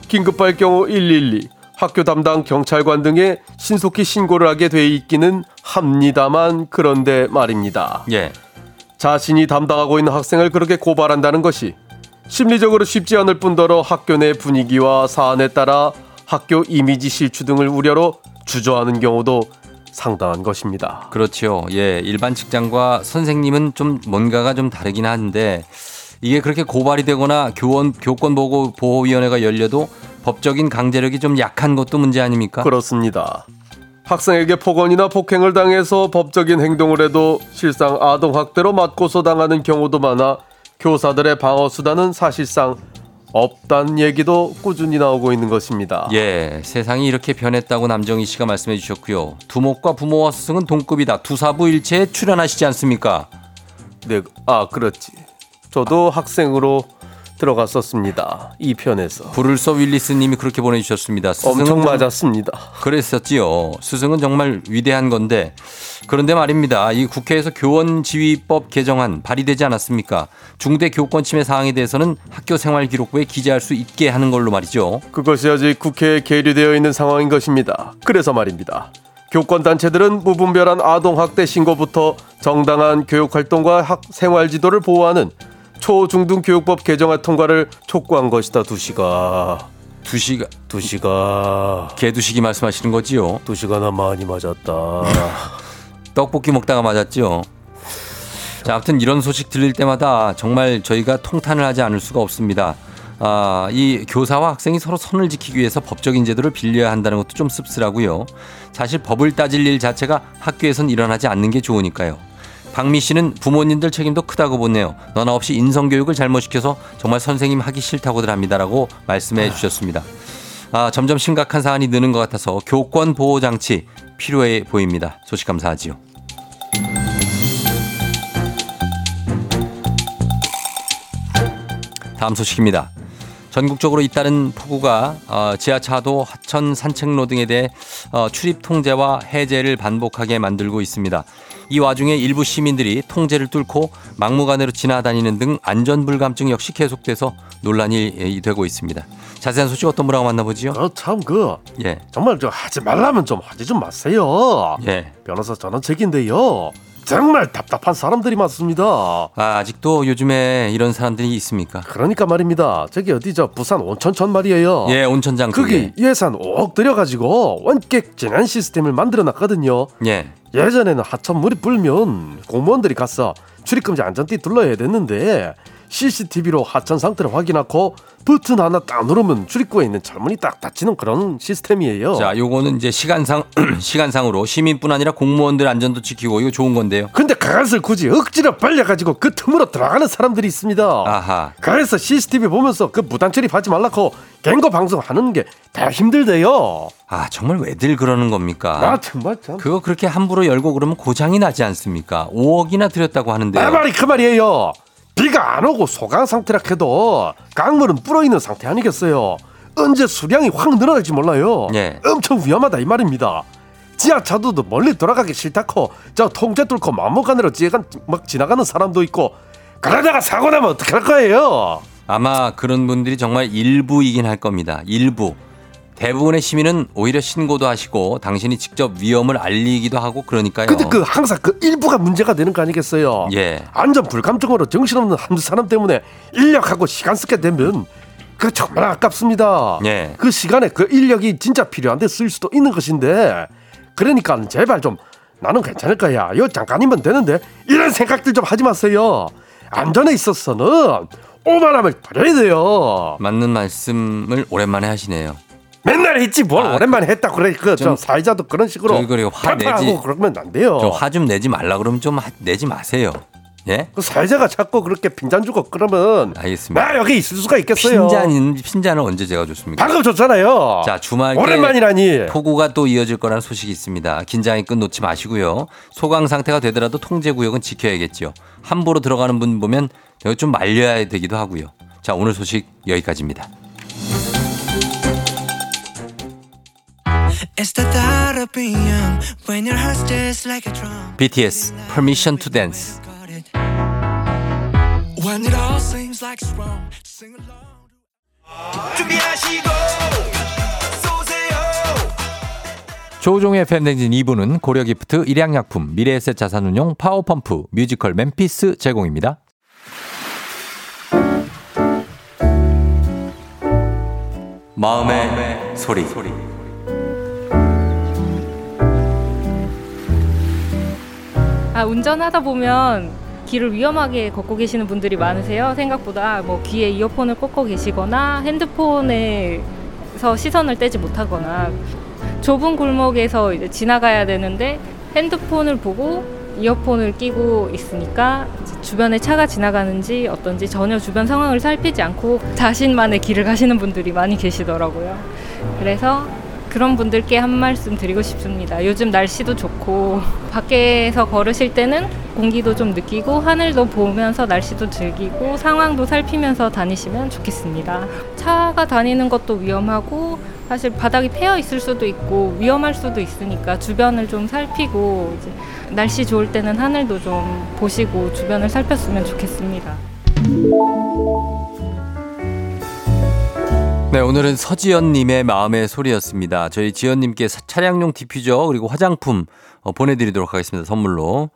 긴급할 경우 112, 학교 담당 경찰관 등에 신속히 신고를 하게 돼 있기는 합니다만 그런데 말입니다. 예. 자신이 담당하고 있는 학생을 그렇게 고발한다는 것이 심리적으로 쉽지 않을 뿐더러 학교 내 분위기와 사안에 따라 학교 이미지 실추 등을 우려로 주저하는 경우도 상당한 것입니다. 그렇죠. 예. 일반 직장과 선생님은 좀 뭔가가 좀 다르긴 한데 이게 그렇게 고발이 되거나 교원 교권 보고 보호위원회가 열려도 법적인 강제력이 좀 약한 것도 문제 아닙니까? 그렇습니다. 학생에게 폭언이나 폭행을 당해서 법적인 행동을 해도 실상 아동 학대로 맞고서 당하는 경우도 많아 교사들의 방어 수단은 사실상 없다는 얘기도 꾸준히 나오고 있는 것입니다. 예, 세상이 이렇게 변했다고 남정희 씨가 말씀해 주셨고요. 두목과 부모와 스승은 동급이다. 두사부일체에 출연하시지 않습니까? 네, 아 그렇지. 저도 학생으로 들어갔었습니다. 이 편에서 불을 써 윌리스 님이 그렇게 보내주셨습니다. 엄청 좀- 맞았습니다. 그랬었지요. 스승은 정말 위대한 건데 그런데 말입니다. 이 국회에서 교원 지휘법 개정안 발의되지 않았습니까? 중대 교권 침해 사항에 대해서는 학교 생활 기록부에 기재할 수 있게 하는 걸로 말이죠. 그것이 아직 국회에 계류되어 있는 상황인 것입니다. 그래서 말입니다. 교권 단체들은 무분별한 아동 학대 신고부터 정당한 교육 활동과 학 생활 지도를 보호하는 초중등 교육법 개정안 통과를 촉구한 것이다. 두 시가 두 시가 두 시가 개두식이 말씀하시는 거지요. 두 시가나 많이 맞았다. 떡볶이 먹다가 맞았죠. 자, 아무튼 이런 소식 들릴 때마다 정말 저희가 통탄을 하지 않을 수가 없습니다. 아, 이 교사와 학생이 서로 선을 지키기 위해서 법적인 제도를 빌려야 한다는 것도 좀 씁쓸하고요. 사실 법을 따질 일 자체가 학교에선 일어나지 않는 게 좋으니까요. 박미 씨는 부모님들 책임도 크다고 보네요. 너나 없이 인성교육을 잘못 시켜서 정말 선생님 하기 싫다고들 합니다라고 말씀해 주셨습니다. 아, 점점 심각한 사안이 느는 것 같아서 교권 보호 장치 필요해 보입니다. 소식 감사하지요. 다음 소식입니다. 전국적으로 잇따른 폭우가 어, 지하차도, 하천, 산책로 등에 대해 어, 출입 통제와 해제를 반복하게 만들고 있습니다. 이 와중에 일부 시민들이 통제를 뚫고 막무가내로 지나다니는 등 안전불감증 역시 계속돼서 논란이 예, 되고 있습니다. 자세한 소식 어떤 분하고 만나보지요? 아참그 예, 정말 저 하지 말라면 좀 하지 좀 마세요. 예. 변호사 전원책인데요. 정말 답답한 사람들이 많습니다. 아, 아직도 요즘에 이런 사람들이 있습니까? 그러니까 말입니다. 저기 어디 저 부산 온천천 말이에요. 예, 온천장 거기. 예산 5억 들여가지고 원격 재난 시스템을 만들어놨거든요. 예. 예전에는 하천 물이 불면 공무원들이 가서 출입금지 안전띠 둘러야 됐는데 CCTV로 하천 상태를 확인하고 버튼 하나 딱 누르면 출입구에 있는 철문이 딱 닫히는 그런 시스템이에요. 자, 요거는 이제 시간상 시간상으로 시민뿐 아니라 공무원들 안전도 지키고 이거 좋은 건데요. 근데 그것을 굳이 억지로 벌려가지고 그 틈으로 들어가는 사람들이 있습니다. 아하. 그래서 CCTV 보면서 그 무단 출입하지 말라고 갱거 방송하는 게 다 힘들대요. 아, 정말 왜들 그러는 겁니까? 아 정말 참. 그거 그렇게 함부로 열고 그러면 고장이 나지 않습니까? 5억이나 들였다고 하는데요. 내 말이 그 말이에요. 비가 안 오고 소강 상태라 해도 강물은 불어 있는 상태 아니겠어요. 언제 수량이 확 늘어날지 몰라요. 예. 엄청 위험하다 이 말입니다. 지하차도도 멀리 돌아가기 싫다고 저 통제 뚫고 마음먹간으로 지가 막 지나가는 사람도 있고 그러다가 사고 나면 어떡할 거예요? 아마 그런 분들이 정말 일부이긴 할 겁니다. 일부. 대부분의 시민은 오히려 신고도 하시고 당신이 직접 위험을 알리기도 하고 그러니까요. 근데 그 항상 그 일부가 문제가 되는 거 아니겠어요? 예. 안전 불감증으로 정신없는 한두 사람 때문에 인력하고 시간 쓰게 되면 그 정말 아깝습니다. 예. 그 시간에 그 인력이 진짜 필요한데 쓸 수도 있는 것인데 그러니까 제발 좀 나는 괜찮을 거야. 요 잠깐이면 되는데 이런 생각들 좀 하지 마세요. 안전에 있어서는 오만함을 버려야 돼요. 맞는 말씀을 오랜만에 하시네요. 맨날 했지 뭘 아, 오랜만에 했다 그래. 그저 좀- 사회자도 그런 식으로 그리고 화 내지- 그러면 안 돼요. 좀화좀 내지 말라 그러면 좀 하- 내지 마세요. 예? 그 사회자가 자꾸 그렇게 핀잔 주고 그러면 알겠습니다. 나 여기 있을 수가 있겠어요. 핀잔인 핀잔은 언제 제가 줬습니까? 방금 줬잖아요. 자 주말 오랜만이라니. 폭우가 또 이어질 거라는 소식이 있습니다. 긴장의 끈 놓지 마시고요. 소강 상태가 되더라도 통제 구역은 지켜야겠죠. 함부로 들어가는 분 보면 좀 말려야 되기도 하고요. 자 오늘 소식 여기까지입니다. BTS Permission to Dance. Got it. When it all seems like it's wrong, sing along. 준비하시고 쏘세요. 조우종의 FM댕진 2부는 고려기프트, 일양약품, 미래에셋 자산운용, 파워펌프, 뮤지컬 멤피스 제공입니다. 마음의, 소리. 아, 운전하다 보면 길을 위험하게 걷고 계시는 분들이 많으세요. 생각보다 뭐 귀에 이어폰을 꽂고 계시거나 핸드폰에서 시선을 떼지 못하거나 좁은 골목에서 이제 지나가야 되는데 핸드폰을 보고 이어폰을 끼고 있으니까 주변에 차가 지나가는지 어떤지 전혀 주변 상황을 살피지 않고 자신만의 길을 가시는 분들이 많이 계시더라고요. 그래서 그런 분들께 한 말씀 드리고 싶습니다. 요즘 날씨도 좋고 밖에서 걸으실 때는 공기도 좀 느끼고 하늘도 보면서 날씨도 즐기고 상황도 살피면서 다니시면 좋겠습니다. 차가 다니는 것도 위험하고 사실 바닥이 패여 있을 수도 있고 위험할 수도 있으니까 주변을 좀 살피고 날씨 좋을 때는 하늘도 좀 보시고 주변을 살폈으면 좋겠습니다. 네, 오늘은 서지연님의 마음의 소리였습니다. 저희 지연님께 사- 차량용 디퓨저 그리고 화장품 어, 보내드리도록 하겠습니다. 선물로.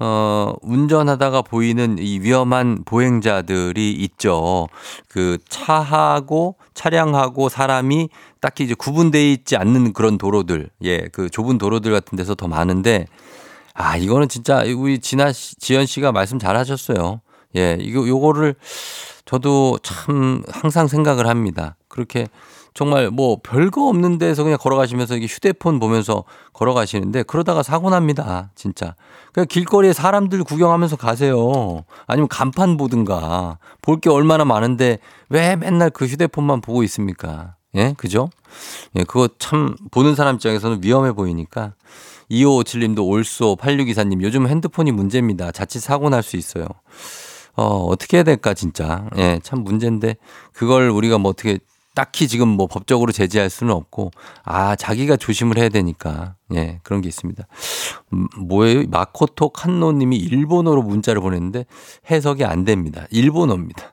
어, 운전하다가 보이는 이 위험한 보행자들이 있죠. 그 차하고 차량하고 사람이 딱히 이제 구분되어 있지 않는 그런 도로들, 예, 그 좁은 도로들 같은 데서 더 많은데, 아, 이거는 진짜 우리 진아 씨, 지연 씨가 말씀 잘 하셨어요. 예, 이거, 요거를 저도 참 항상 생각을 합니다. 그렇게 정말 뭐 별거 없는 데서 그냥 걸어가시면서 이게 휴대폰 보면서 걸어가시는데 그러다가 사고 납니다. 진짜. 그냥 길거리에 사람들 구경하면서 가세요. 아니면 간판 보든가. 볼 게 얼마나 많은데 왜 맨날 그 휴대폰만 보고 있습니까? 예, 그죠? 예, 그거 참 보는 사람 입장에서는 위험해 보이니까 2557님도 올소 8624님 요즘 핸드폰이 문제입니다. 자칫 사고 날 수 있어요. 어, 어떻게 해야 될까, 진짜. 예, 참 문제인데, 그걸 우리가 뭐 어떻게 딱히 지금 뭐 법적으로 제재할 수는 없고, 아, 자기가 조심을 해야 되니까, 예, 그런 게 있습니다. 음, 뭐예요? 마코토 칸노 님이 일본어로 문자를 보냈는데 해석이 안 됩니다. 일본어입니다.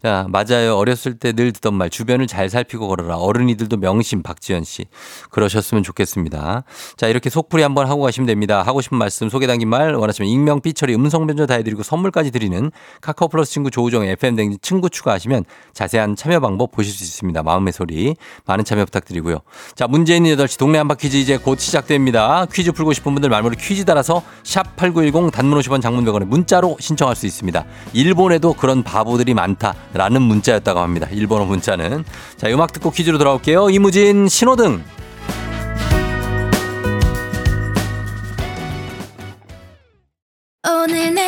자, 맞아요. 어렸을 때 늘 듣던 말, 주변을 잘 살피고 걸어라. 어른이들도 명심, 박지현 씨. 그러셨으면 좋겠습니다. 자, 이렇게 속풀이 한번 하고 가시면 됩니다. 하고 싶은 말씀, 소개 담긴 말, 원하시면 익명, 삐처리, 음성 변조 다 해드리고 선물까지 드리는 카카오 플러스 친구 조우정의 FM댕진 친구 추가하시면 자세한 참여 방법 보실 수 있습니다. 마음의 소리. 많은 참여 부탁드리고요. 자, 있는 8시 동네 한바 퀴즈 이제 곧 시작됩니다. 퀴즈 풀고 싶은 분들 말머리 퀴즈 따라서 샵 8910 단문 50원 장문 100원에 문자로 신청할 수 있습니다. 일본에도 그런 바보들이 많다 라는 문자였다고 합니다. 일본어 문자는. 자, 음악 듣고 퀴즈로 돌아올게요. 이무진 신호등. 오늘 내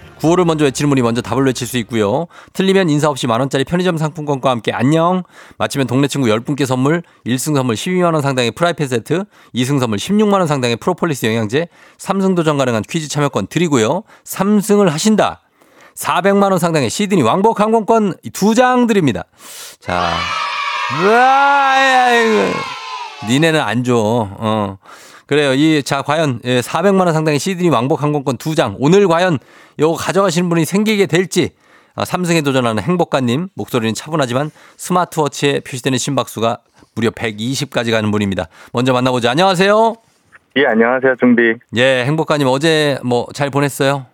구호를 먼저 외치는 분이 먼저 답을 외칠 수 있고요. 틀리면 인사 없이 만원짜리 편의점 상품권과 함께 안녕. 마치면 동네 친구 10분께 선물, 1승 선물 12만원 상당의 프라이팬 세트, 2승 선물 16만원 상당의 프로폴리스 영양제, 3승 도전 가능한 퀴즈 참여권 드리고요. 3승을 하신다. 400만원 상당의 시드니 왕복 항공권 두장 드립니다. 자. 으아. 니네는 안 줘. 어. 그래요. 이, 자, 과연, 예, 400만원 상당의 시드니 왕복 항공권 두 장. 오늘 과연 요거 가져가시는 분이 생기게 될지. 아, 삼승에 도전하는 행복가님. 목소리는 차분하지만 스마트워치에 표시되는 심박수가 무려 120까지 가는 분입니다. 먼저 만나보죠. 안녕하세요. 예, 안녕하세요, 중비. 예, 행복가님 어제 뭐 잘 보냈어요?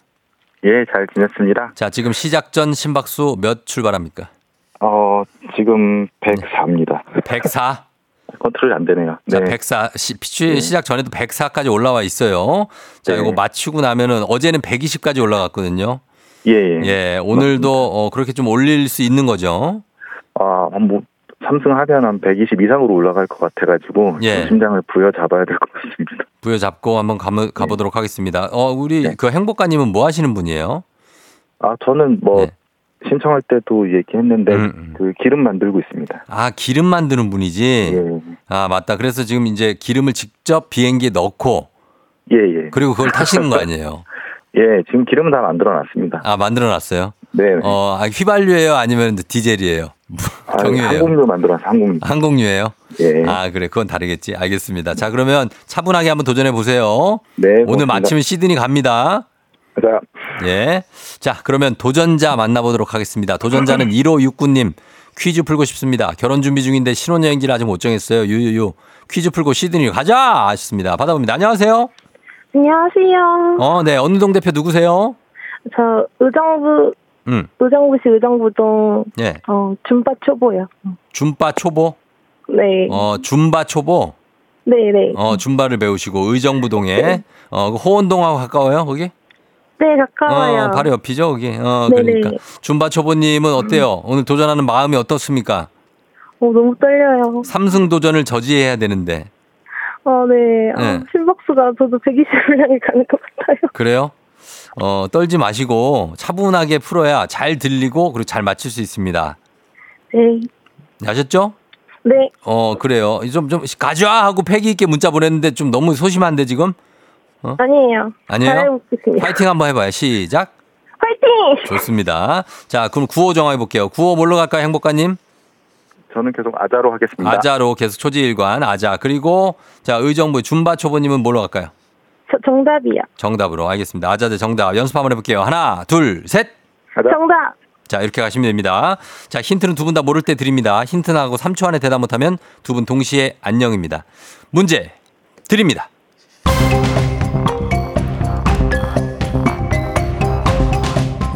예, 잘 지냈습니다. 자, 지금 시작 전 심박수 몇 출발합니까? 어, 지금 104입니다. 104. 컨트롤이 안 되네요. 자, 네. 104. 시, 피- 시작 전에도 104까지 올라와 있어요. 자, 네. 이거 맞추고 나면은 어제는 120까지 올라갔거든요. 예, 예. 예, 오늘도 어, 그렇게 좀 올릴 수 있는 거죠. 아, 뭐, 삼승 하면 한 120 이상으로 올라갈 것 같아가지고, 예. 좀 심장을 부여잡아야 될 것 같습니다. 부여잡고 한번 가, 가보도록 하겠습니다. 어, 우리 네. 그 행복가님은 뭐 하시는 분이에요? 아, 저는 뭐, 네. 신청할 때도 얘기했는데, 음, 음. 그 기름 만들고 있습니다. 아, 기름 만드는 분이지? 예, 아, 맞다. 그래서 지금 이제 기름을 직접 비행기에 넣고 예, 예. 그리고 그걸 타시는 거 아니에요? 예, 지금 기름은 다 만들어 놨습니다. 아, 만들어 놨어요? 네. 어, 아, 휘발유예요? 아니면 디젤이에요? 아, 경유예요? 항공유 만들어 놨어요, 항공유. 항공유예요? 예. 아, 그래. 그건 다르겠지. 알겠습니다. 자, 그러면 차분하게 한번 도전해 보세요. 네. 오늘 고맙습니다. 마치면 시드니 갑니다. 자, 예. 자, 그러면 도전자 만나보도록 하겠습니다. 도전자는 1569님. 퀴즈 풀고 싶습니다. 결혼 준비 중인데 신혼여행지를 아직 못 정했어요. 유유유. 퀴즈 풀고 시드니 가자! 하셨습니다. 받아봅니다. 안녕하세요. 안녕하세요. 어, 네. 어느 동 대표 누구세요? 저 의정부 음, 의정부시 의정부동 예. 어 줌바 초보요. 줌바 초보? 네. 어, 줌바 초보? 네, 네. 어, 줌바를 배우시고 의정부동에 어, 그 호원동하고 가까워요, 거기? 네, 가까워요. 어, 바로 옆이죠, 거기. 어, 네네. 그러니까. 줌바 초보님은 어때요? 오늘 도전하는 마음이 어떻습니까? 어, 너무 떨려요. 삼승 도전을 저지해야 되는데. 어, 네. 아, 네. 심박수가 저도 120을 향해 가는 것 같아요. 그래요? 어, 떨지 마시고 차분하게 풀어야 잘 들리고 그리고 잘 맞출 수 있습니다. 네. 아셨죠? 네. 어, 그래요. 좀, 좀, 가져와! 하고 패기 있게 문자 보냈는데 좀 너무 소심한데 지금? 아니에요. 아니에요? 잘해보겠습니다. 파이팅 한번 해봐요. 시작. 화이팅! 좋습니다. 자, 그럼 구호 정해볼게요. 구호 뭘로 갈까요, 행복가님? 저는 계속 아자로 하겠습니다. 아자로 계속 초지일관, 아자. 그리고, 자, 의정부 준바초보님은 뭘로 갈까요? 저, 정답이요. 정답으로. 알겠습니다. 아자 대 정답. 연습 한번 해볼게요. 하나, 둘, 셋! 아자. 정답! 자, 이렇게 가시면 됩니다. 자, 힌트는 두 분 다 모를 때 드립니다. 힌트 나가고 3초 안에 대답 못하면 두 분 동시에 안녕입니다. 문제 드립니다.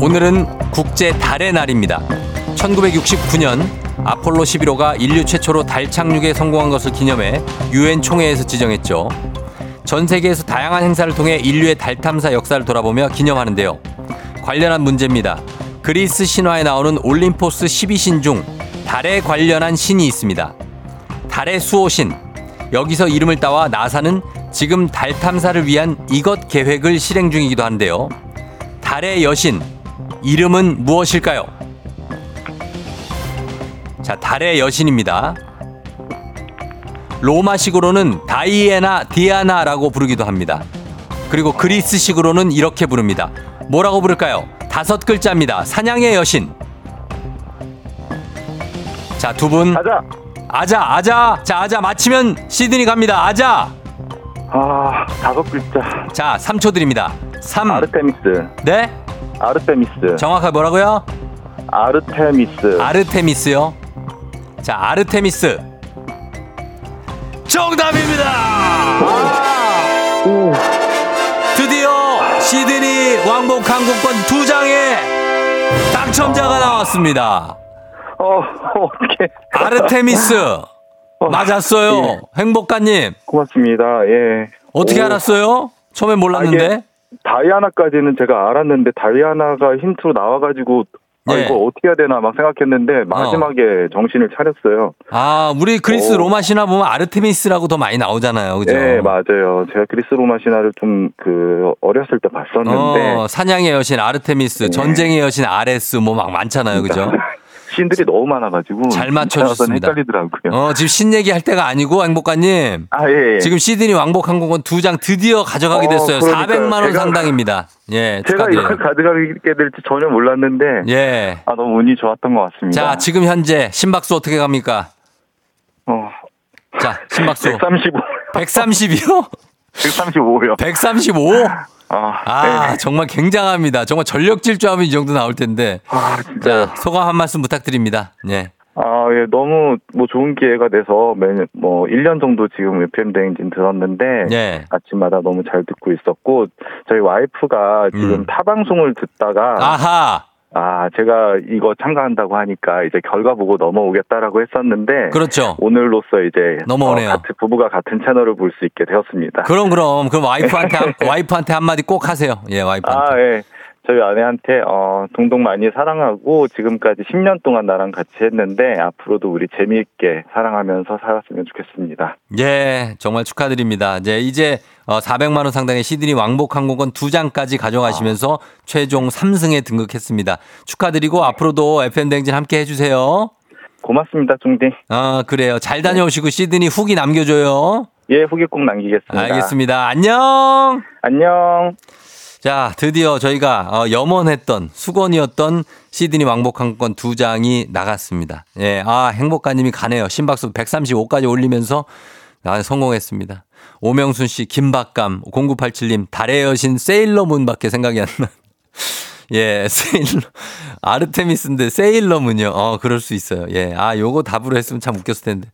오늘은 국제 달의 날입니다. 1969년 아폴로 11호가 인류 최초로 달 착륙에 성공한 것을 기념해 유엔 총회에서 지정했죠. 전 세계에서 다양한 행사를 통해 인류의 달 탐사 역사를 돌아보며 기념하는데요. 관련한 문제입니다. 그리스 신화에 나오는 올림포스 12신 중 달에 관련한 신이 있습니다. 달의 수호신. 여기서 이름을 따와 나사는 지금 달 탐사를 위한 이것 계획을 실행 중이기도 한데요. 달의 여신. 이름은 무엇일까요? 자, 달의 여신입니다. 로마식으로는 다이애나 디아나라고 부르기도 합니다. 그리고 그리스식으로는 이렇게 부릅니다. 뭐라고 부를까요? 다섯 글자입니다. 사냥의 여신. 자, 두 분. 아자. 아자, 아자. 자, 아자 맞히면 시드니 갑니다. 아자. 아, 다섯 글자. 자, 3초 드립니다. 3. 아르테미스. 네? 아르테미스. 정확하게 뭐라고요? 아르테미스. 아르테미스요. 자, 아르테미스. 정답입니다! 드디어 시드니 왕복 항공권 두 장의 당첨자가 나왔습니다. 어, 어떻게? 아르테미스. 맞았어요. 예. 행복가님. 고맙습니다. 예. 어떻게 오, 알았어요? 처음엔 몰랐는데. 아, 이게 다이아나까지는 제가 알았는데 다이아나가 힌트로 나와가지고 아, 예. 이거 어떻게 해야 되나 막 생각했는데 마지막에 정신을 차렸어요. 아, 우리 그리스 오. 로마 신화 보면 아르테미스라고 더 많이 나오잖아요. 그죠? 네, 맞아요. 제가 그리스 로마 신화를 좀 그 어렸을 때 봤었는데 어, 사냥의 여신 아르테미스, 네. 전쟁의 여신 아레스 뭐 막 많잖아요. 그죠? 신들이 너무 많아가지고 잘 맞춰주셨습니다. 헷갈리더라고요. 어, 지금 신 얘기할 때가 아니고 행복가님. 아 예. 예. 지금 시드니 왕복 항공권 두 장 드디어 가져가게 어, 됐어요. 그러니까요. 400만 원 제가- 상당입니다. 예, 제가. 이걸 가져가게 될지 전혀 몰랐는데 예. 아 너무 운이 좋았던 것 같습니다. 자, 지금 현재 심박수 어떻게 갑니까? 어, 자, 심박수 135, 130이요? 135요. 135? 아, 아, 네. 정말 굉장합니다. 정말 전력 질주하면 이 정도 나올 텐데. 아 진짜. 자, 소감 한 말씀 부탁드립니다. 예. 아, 예, 너무 뭐 좋은 기회가 돼서 매년 뭐 1년 정도 지금 FM 대행진 들었는데 예. 아침마다 너무 잘 듣고 있었고 저희 와이프가 지금 음. 타 방송을 듣다가 아하. 아, 제가 이거 참가한다고 하니까 이제 결과 보고 넘어오겠다라고 했었는데 그렇죠. 오늘로써 이제 넘어오네요. 어, 같은 부부가 같은 채널을 볼 수 있게 되었습니다. 그럼 그럼 그럼 와이프한테 한- 와이프한테 한마디 꼭 하세요. 예, 와이프한테. 아, 예. 저희 아내한테 어 동동 많이 사랑하고 지금까지 10년 동안 나랑 같이 했는데 앞으로도 우리 재미있게 사랑하면서 살았으면 좋겠습니다. 예, 정말 축하드립니다. 이제 이제 어, 400만 원 상당의 시드니 왕복 항공권 두 장까지 가져가시면서 최종 3승에 등극했습니다. 축하드리고 앞으로도 FM 댕진 함께 해주세요. 고맙습니다, 중디. 아 그래요. 잘 다녀오시고 시드니 후기 남겨줘요. 예, 후기 꼭 남기겠습니다. 알겠습니다. 안녕. 안녕. 자, 드디어 저희가 어, 염원했던 수건이었던 시드니 왕복 항공권 두 장이 나갔습니다. 예, 아 행복가님이 가네요. 심박수 135까지 올리면서 아, 성공했습니다. 오명순 씨, 김박감, 0987님, 달의 여신 세일러문 밖에 생각이 안 나. 예, 세일러. 아르테미스인데 세일러문이요. 어, 그럴 수 있어요. 예. 아, 요거 답으로 했으면 참 웃겼을 텐데.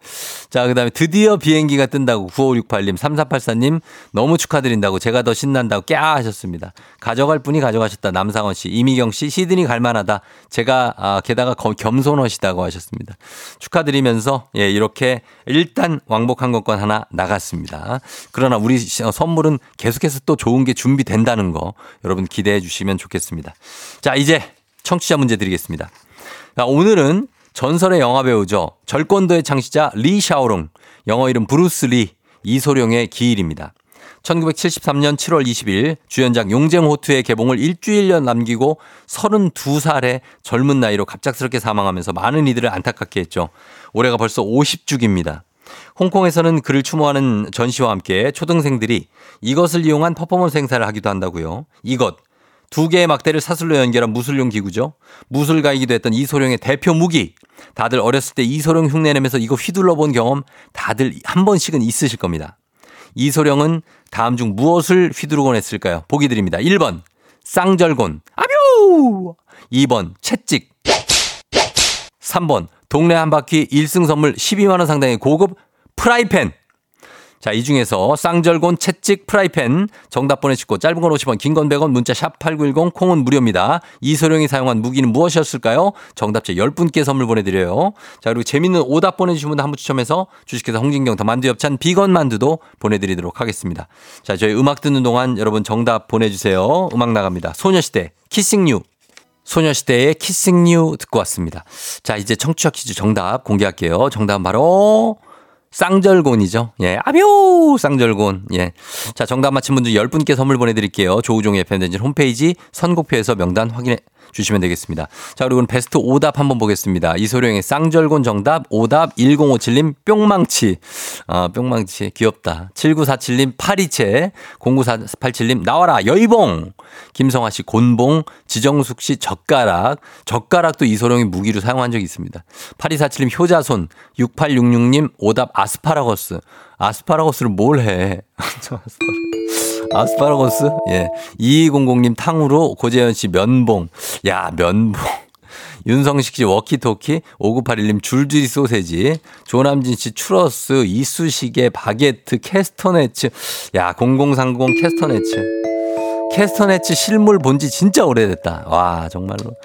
자, 그 다음에 드디어 비행기가 뜬다고 9568님, 3484님 너무 축하드린다고 제가 더 신난다고 꺄 하셨습니다. 가져갈 분이 가져가셨다. 남상원 씨, 이미경 씨, 시드니 갈만하다. 제가, 아, 게다가 거- 겸손하시다고 하셨습니다. 축하드리면서, 예, 이렇게 일단 왕복 항공권 하나 나갔습니다. 그러나 우리 시- 어, 선물은 계속해서 또 좋은 게 준비된다는 거 여러분 기대해 주시면 좋겠습니다. 자, 이제 청취자 문제 드리겠습니다. 자, 오늘은 전설의 영화 배우죠. 절권도의 창시자 리 샤오롱, 영어 이름 브루스 리, 이소룡의 기일입니다. 1973년 7월 20일 주연작 용쟁호투의 개봉을 일주일여 남기고 32살의 젊은 나이로 갑작스럽게 사망하면서 많은 이들을 안타깝게 했죠. 올해가 벌써 50주기입니다. 홍콩에서는 그를 추모하는 전시와 함께 초등생들이 이것을 이용한 퍼포먼스 행사를 하기도 한다고요. 이것 두 개의 막대를 사슬로 연결한 무술용 기구죠. 무술가이기도 했던 이소룡의 대표 무기. 다들 어렸을 때 이소룡 흉내내면서 이거 휘둘러 본 경험 다들 한 번씩은 있으실 겁니다. 이소룡은 다음 중 무엇을 휘두르곤 했을까요? 보기 드립니다. 1번 쌍절곤 아뵤 2번 채찍 3번 동네 한 바퀴 1승 선물 12만 원 상당의 고급 프라이팬 자, 이 중에서 쌍절곤 채찍 프라이팬 정답 보내시고 짧은 건 50원, 긴 건 100원, 문자 샵 8910 콩은 무료입니다. 이소룡이 사용한 무기는 무엇이었을까요? 정답자 10분께 선물 보내드려요. 자, 그리고 재밌는 오답 보내주신 분들 한 분 추첨해서 주식회사 홍진경 더 만두 엽찬 비건 만두도 보내드리도록 하겠습니다. 자, 저희 음악 듣는 동안 여러분 정답 보내주세요. 음악 나갑니다. 소녀시대 키싱 유. 소녀시대의 키싱 유 듣고 왔습니다. 자, 이제 청취자 퀴즈 정답 공개할게요. 정답은 바로 쌍절곤이죠. 예. 아묘! 쌍절곤. 예. 자, 정답 맞힌 분들 10분께 선물 보내드릴게요. 조우종의 팬데진 홈페이지 선곡표에서 명단 확인해 주시면 되겠습니다. 자, 그리고 베스트 오답 한번 보겠습니다. 이소룡의 쌍절곤 정답, 오답 1057님 뿅망치. 아, 뿅망치. 귀엽다. 7947님 파리채, 09487님 나와라 여의봉. 김성화 씨 곤봉, 지정숙 씨 젓가락. 젓가락도 이소룡이 무기로 사용한 적이 있습니다. 8247님 효자손, 6866님 오답 아스파라거스. 아스파라거스를 뭘 해? 저 아스파라거스. 아스파라거스? 예. 2200님 탕후루, 고재현 씨 면봉. 야, 면봉. 윤성식 씨 워키토키, 5981님 줄줄이 소세지, 조남진 씨 추러스, 이쑤시개, 바게트, 캐스터네츠. 야, 0030 캐스터네츠. 캐스터네츠 실물 본 지 진짜 오래됐다. 와, 정말로.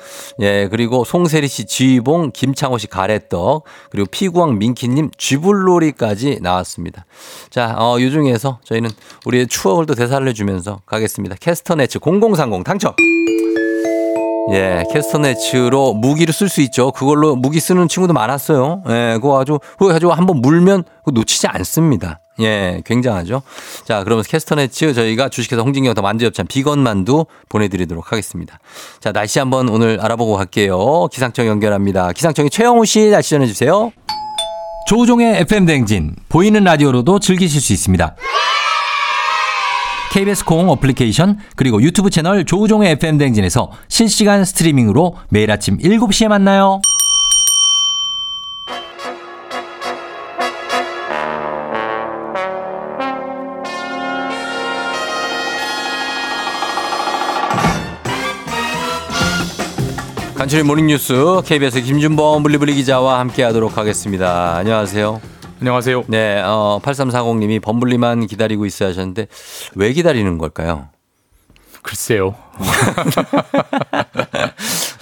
예, 그리고 송세리 씨 쥐봉, 김창호 씨 가래떡, 그리고 피구왕 민키님 쥐불놀이까지 나왔습니다. 자, 어, 요 중에서 저희는 우리의 추억을 또 되살려 주면서 가겠습니다. 캐스터네츠 0030 당첨! 예, 캐스터네츠로 무기를 쓸 수 있죠. 그걸로 무기 쓰는 친구도 많았어요. 예, 그거 아주, 그거 가지고 한번 물면 놓치지 않습니다. 예, 굉장하죠. 자, 그러면 캐스터네츠 저희가 주식회사 홍진경 더 만두엽찬 비건 만두 보내드리도록 하겠습니다. 자, 날씨 한번 오늘 알아보고 갈게요. 기상청 연결합니다. 기상청이 최영우 씨 날씨 전해주세요. 조우종의 FM 댕진 보이는 라디오로도 즐기실 수 있습니다. KBS 콩 어플리케이션 그리고 유튜브 채널 조우종의 FM 댕진에서 실시간 스트리밍으로 매일 아침 7시에 만나요. 간추린 모닝뉴스 KBS 김준범 블리블리 기자와 함께하도록 하겠습니다. 안녕하세요. 안녕하세요. 네, 어, 8340님이 범블리만 기다리고 있어야 하셨는데 왜 기다리는 걸까요? 글쎄요.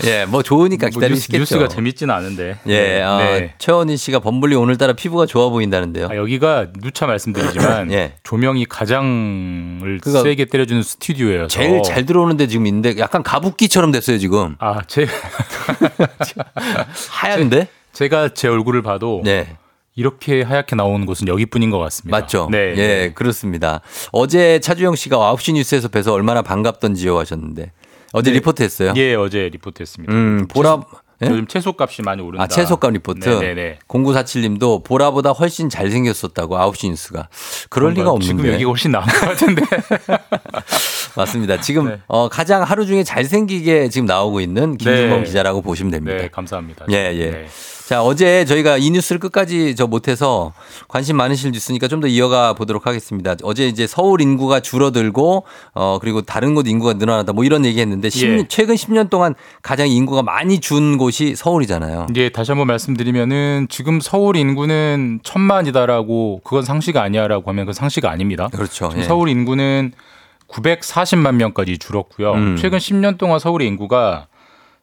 예, 뭐 좋으니까 뭐 기다리시겠죠. 뉴스, 가 재밌지는 않은데. 예, 어, 네. 최원희 씨가 범블리 오늘따라 피부가 좋아 보인다는데요. 아, 여기가 누차 말씀드리지만 예. 조명이 가장을 세게 때려주는 스튜디오여서 제일 잘 들어오는데 지금 있는데 약간 가부끼처럼 됐어요 지금. 아, 제, 하얀데? 제가 제 얼굴을 봐도 네. 이렇게 하얗게 나오는 곳은 여기뿐인 것 같습니다. 맞죠? 네. 예, 그렇습니다. 어제 차주영 씨가 9시 뉴스에서 뵈서 얼마나 반갑던지요 하셨는데 어제 네. 리포트 했어요. 예, 어제 리포트 했습니다. 음, 보라 예? 요즘 채소값이 많이 오른다. 아, 채소값 리포트. 네네네. 0947님도 보라보다 훨씬 잘생겼었다고 9시 뉴스가. 그럴 리가 없는데. 지금 여기가 훨씬 나은 것 같은데. 맞습니다. 지금 네. 어, 가장 하루 중에 잘생기게 지금 나오고 있는 김준범 네. 기자라고 보시면 됩니다. 네, 감사합니다. 예, 예. 네. 자, 어제 저희가 이 뉴스를 끝까지 저 못해서 관심 많으실 뉴스니까 좀 더 이어가 보도록 하겠습니다. 어제 이제 서울 인구가 줄어들고, 어, 그리고 다른 곳 인구가 늘어난다 뭐 이런 얘기 했는데, 10 예. 최근 10년 동안 가장 인구가 많이 준 곳이 서울이잖아요. 이제 다시 한번 말씀드리면은 지금 서울 인구는 천만이다라고 그건 상시가 아니야라고 하면 그건 상시가 아닙니다. 그렇죠. 예. 서울 인구는 940만 명까지 줄었고요. 음. 최근 10년 동안 서울의 인구가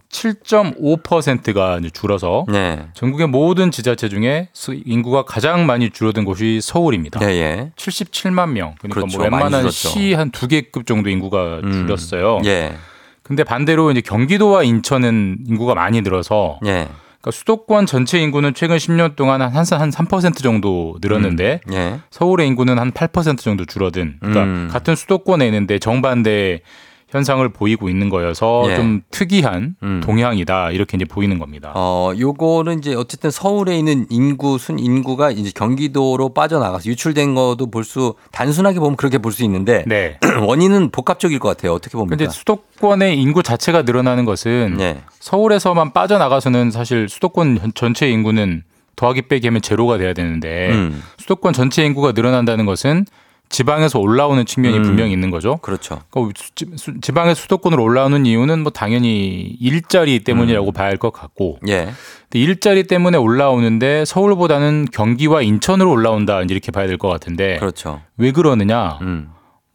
7.5%가 줄어서 네. 전국의 모든 지자체 중에 수- 인구가 가장 많이 줄어든 곳이 서울입니다. 예, 예. 77만 명. 그러니까 그렇죠. 뭐 웬만한. 시 한 두 개급 정도 인구가 음. 줄었어요. 예. 근데 반대로 이제 경기도와 인천은 인구가 많이 늘어서 예. 그러니까 수도권 전체 인구는 최근 10년 동안 한, 한3% 정도 늘었는데 예. 서울의 인구는 한 8% 정도 줄어든 그러니까 음. 같은 수도권에 있는데 정반대 현상을 보이고 있는 거여서 예. 좀 특이한 음. 동향이다 이렇게 이제 보이는 겁니다. 어, 요거는 이제 어쨌든 서울에 있는 인구, 순 인구가 이제 경기도로 빠져나가서 유출된 것도 볼 수, 단순하게 보면 그렇게 볼 수 있는데, 네. 원인은 복합적일 것 같아요. 어떻게 봅니까? 근데 수도권의 인구 자체가 늘어나는 것은 네. 서울에서만 빠져나가서는 사실 수도권 전- 전체 인구는 더하기 빼기 하면 제로가 돼야 되는데 음, 수도권 전체 인구가 늘어난다는 것은 지방에서 올라오는 측면이 음. 분명히 있는 거죠. 그렇죠. 그 수- 수- 지방의 수도권으로 올라오는 이유는 뭐 당연히 일자리 음. 때문이라고 봐야 할 것 같고 예. 일자리 때문에 올라오는데 서울보다는 경기와 인천으로 올라온다 이렇게 봐야 될 것 같은데 그렇죠. 왜 그러느냐 음,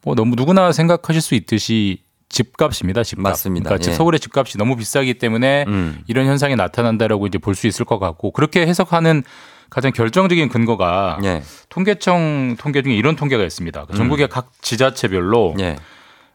뭐 너무 누구나 생각하실 수 있듯이 집값입니다 집값 맞습니다. 그러니까 예. 서울의 집값이 너무 비싸기 때문에 음, 이런 현상이 나타난다라고 이제 볼 수 있을 것 같고 그렇게 해석하는 가장 결정적인 근거가 예. 통계청 통계 중에 이런 통계가 있습니다. 그 전국의 각 지자체별로 음. 예.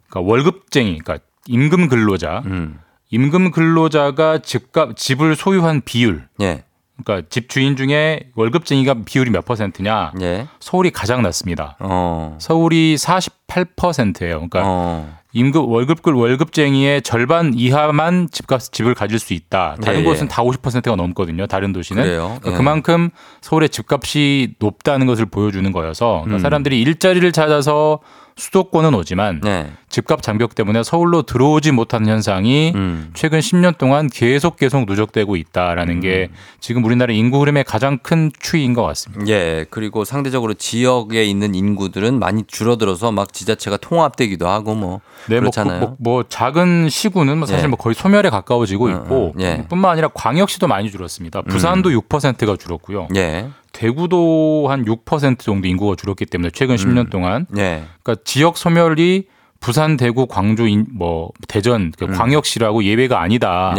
그러니까 월급쟁이, 그러니까 임금 근로자, 음, 임금 근로자가 집값 집을 소유한 비율, 예. 그러니까 집 주인 중에 월급쟁이가 비율이 몇 퍼센트냐? 예. 서울이 가장 낮습니다. 어. 서울이 48%예요. 그러니까 어. 임금 월급글 월급쟁이의 절반 이하만 집값 집을 가질 수 있다. 다른 예, 곳은 예. 다 50%가 넘거든요. 다른 도시는. 그러니까 예. 그만큼 서울의 집값이 높다는 것을 보여주는 거여서 그러니까 음. 사람들이 일자리를 찾아서 수도권은 오지만 네. 집값 장벽 때문에 서울로 들어오지 못하는 현상이 음. 최근 10년 동안 계속 계속 누적되고 있다라는 게 지금 우리나라 인구 흐름의 가장 큰 추이인 것 같습니다. 예, 그리고 상대적으로 지역에 있는 인구들은 많이 줄어들어서 막 지자체가 통합되기도 하고 뭐 네, 뭐, 그렇잖아요. 그- 뭐, 뭐 작은 시구는 뭐 사실 예. 뭐 거의 소멸에 가까워지고 음, 있고 음, 예. 뿐만 아니라 광역시도 많이 줄었습니다. 부산도 6%가 줄었고요. 예. 대구도 한 6% 정도 인구가 줄었기 때문에 최근 10년 동안. 예. 그러니까 지역 소멸이 부산, 대구, 광주, 인, 뭐 대전, 그 광역시라고 예외가 아니다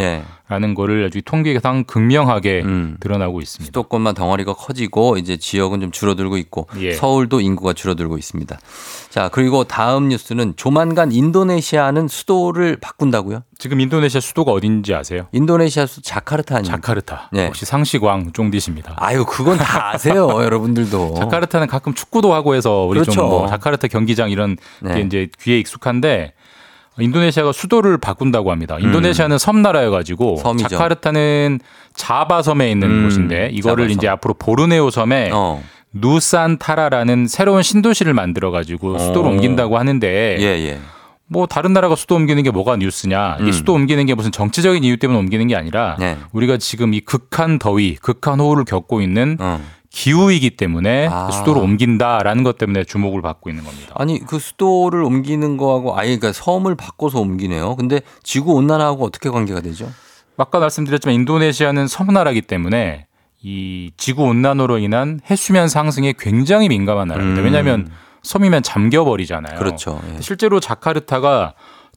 라는 네. 거를 아주 통계상 극명하게 음. 드러나고 있습니다. 수도권만 덩어리가 커지고 이제 지역은 좀 줄어들고 있고 예. 서울도 인구가 줄어들고 있습니다. 자, 그리고 다음 뉴스는 조만간 인도네시아는 수도를 바꾼다고요? 지금 인도네시아 수도가 어딘지 아세요? 인도네시아 수 자카르타 아닙니까? 자카르타. 네. 역시 상시광 쫑디십니다. 아유, 그건 다 아세요, 여러분들도. 자카르타는 가끔 축구도 하고 해서 우리 그렇죠. 좀뭐 자카르타 경기장 이런 네. 게 이제 귀에 익숙한데 인도네시아가 수도를 바꾼다고 합니다. 인도네시아는 섬나라여 가지고 음. 자카르타는 자바 섬에 있는 음, 곳인데 이거를 자바 섬. 이제 앞으로 보르네오 섬에 어. 누산타라라는 새로운 신도시를 만들어 가지고 수도를 어. 옮긴다고 하는데 예, 예. 뭐 다른 나라가 수도 옮기는 게 뭐가 뉴스냐? 음. 수도 옮기는 게 무슨 정치적인 이유 때문에 옮기는 게 아니라 네. 우리가 지금 이 극한 더위, 극한 호우를 겪고 있는 어. 기후이기 때문에 아. 수도를 옮긴다라는 것 때문에 주목을 받고 있는 겁니다. 아니, 그 수도를 옮기는 거하고 아예 그러니까 섬을 바꿔서 옮기네요. 근데 지구 온난화하고 어떻게 관계가 되죠? 아까 말씀드렸지만 인도네시아는 섬나라기 때문에 이 지구 온난화로 인한 해수면 상승에 굉장히 민감한 나라입니다. 음. 왜냐하면 섬이면 잠겨 버리잖아요. 그렇죠. 예. 실제로 자카르타가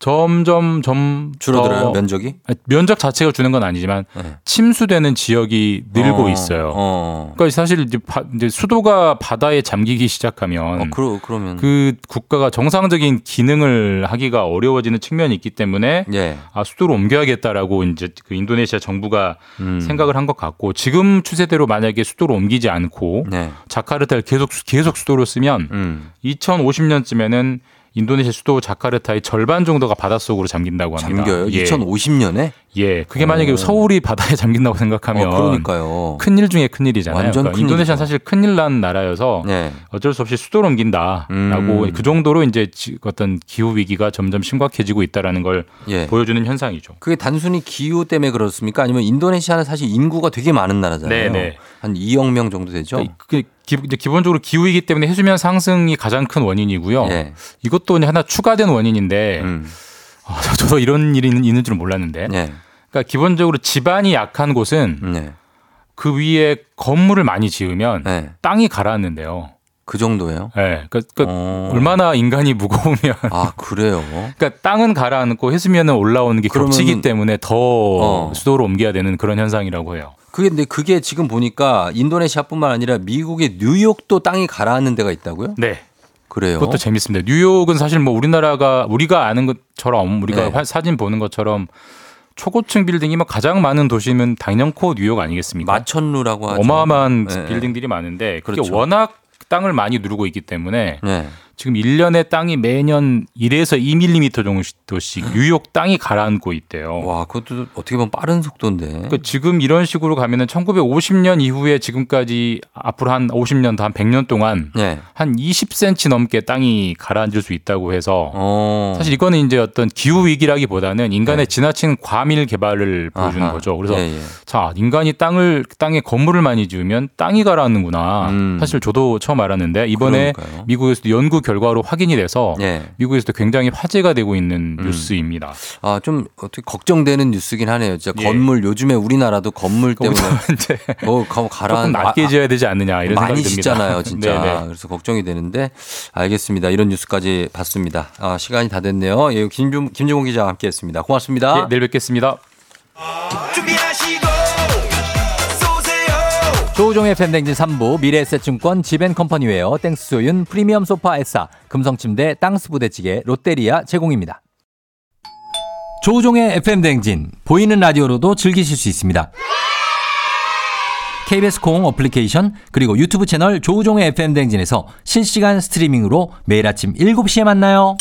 점점 점 줄어들어요, 더- 면적이? 면적 자체가 주는 건 아니지만 네. 침수되는 지역이 늘고 어, 있어요. 어. 그러니까 사실 이제, 바- 이제 수도가 바다에 잠기기 시작하면 어, 그러, 그러면. 그 국가가 정상적인 기능을 하기가 어려워지는 측면이 있기 때문에 예. 아 수도를 옮겨야겠다라고 이제 그 인도네시아 정부가 음. 생각을 한 것 같고 지금 추세대로 만약에 수도를 옮기지 않고 네. 자카르타를 계속 계속 수도로 쓰면 음. 2050년쯤에는 인도네시아 수도 자카르타의 절반 정도가 바닷속으로 잠긴다고 합니다. 잠겨요? 예. 2050년에? 예, 그게 만약에 오. 서울이 바다에 잠긴다고 생각하면 어, 그러니까요. 큰일 중에 큰일이잖아요. 완전 그러니까 인도네시아는. 사실 큰일 난 나라여서 네. 어쩔 수 없이 수도를 옮긴다라고 음. 그 정도로 이제 지- 어떤 기후 위기가 점점 심각해지고 있다라는 걸 예. 보여주는 현상이죠. 그게 단순히 기후 때문에 그렇습니까? 아니면 인도네시아는 사실 인구가 되게 많은 나라잖아요. 네, 네. 한 2억 명 정도 되죠. 그러니까 그 기, 기본적으로 기후이기 때문에 해수면 상승이 가장 큰 원인이고요. 예. 이것도 하나 추가된 원인인데 음. 아, 저- 저도 이런 일이 있는, 있는 줄은 몰랐는데. 네. 그러니까 기본적으로 지반이 약한 곳은 네. 그 위에 건물을 많이 지으면 네. 땅이 가라앉는데요. 그 정도예요? 예. 그러니까, 그러니까 어. 얼마나 인간이 무거우면 아, 그래요? 그러니까 땅은 가라앉고 해수면은 올라오는 게 그러면은- 겹치기 때문에 더 어. 수도로 옮겨야 되는 그런 현상이라고 해요. 그게 근데 그게 지금 보니까 인도네시아뿐만 아니라 미국의 뉴욕도 땅이 가라앉는 데가 있다고요? 네. 그래요. 그것도 재밌습니다. 뉴욕은 사실 뭐 우리나라가 우리가 아는 것처럼 우리가 네. 화- 사진 보는 것처럼 초고층 빌딩이 뭐 가장 많은 도시면 당연코 뉴욕 아니겠습니까? 마천루라고 하죠. 어마어마한 네. 빌딩들이 많은데 그게 그렇죠. 워낙 땅을 많이 누르고 있기 때문에 네. 지금 1년에 땅이 매년 1에서 2mm 정도씩 뉴욕 땅이 가라앉고 있대요. 와, 그것도 어떻게 보면 빠른 속도인데. 그러니까 지금 이런 식으로 가면은 1950년 이후에 지금까지 앞으로 한 50년 더 한 100년 동안 네. 한 20cm 넘게 땅이 가라앉을 수 있다고 해서 어. 사실 이거는 이제 어떤 기후 위기라기보다는 인간의 지나친 과밀 개발을 보여주는 네. 아하. 거죠. 그래서 예, 예. 자 인간이 땅을 땅에 건물을 많이 지으면 땅이 가라앉는구나. 음. 사실 저도 처음 알았는데 이번에 그러니까요. 미국에서도 연구 결과로 확인이 돼서 예. 미국에서도 굉장히 화제가 되고 있는 음. 뉴스입니다. 아, 좀 어떻게 걱정되는 뉴스긴 하네요. 진짜 예. 건물 요즘에 우리나라도 건물 때문에 이제 뭐 가- 가라앉 조금 낮게 아, 아, 지어야 되지 않느냐 이런 많이 생각이 듭니다. 짓잖아요, 진짜. 네네. 그래서 걱정이 되는데 알겠습니다. 이런 뉴스까지 봤습니다. 아, 시간이 다 됐네요. 예, 김준 김종훈 기자와 함께했습니다. 고맙습니다. 예, 내일 뵙겠습니다. 준비하시고 쏘세요 조우종의 FM댕진 3부 미래에셋증권 지벤컴퍼니웨어 땡스소윤 프리미엄 소파 에싸 금성침대 땅스 부대찌개 롯데리아 제공입니다. 조우종의 FM댕진 보이는 라디오로도 즐기실 수 있습니다. KBS 콩 어플리케이션 그리고 유튜브 채널 조우종의 FM댕진에서 실시간 스트리밍으로 매일 아침 7시에 만나요.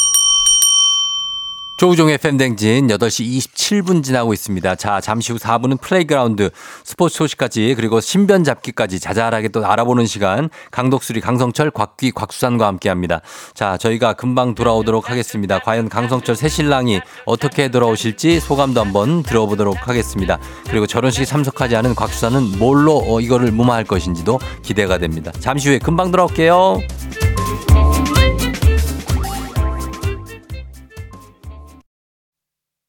조우종의 FM 대행진 8시 27분 지나고 있습니다. 자, 잠시 후 4부는 플레이그라운드 스포츠 소식까지 그리고 신변 잡기까지 자잘하게 또 알아보는 시간 강독수리 강성철 곽귀 곽수산과 함께 합니다. 자, 저희가 금방 돌아오도록 하겠습니다. 과연 강성철 새 신랑이 어떻게 돌아오실지 소감도 한번 들어보도록 하겠습니다. 그리고 결혼식에 참석하지 않은 곽수산은 뭘로 어, 이거를 무마할 것인지도 기대가 됩니다. 잠시 후에 금방 돌아올게요.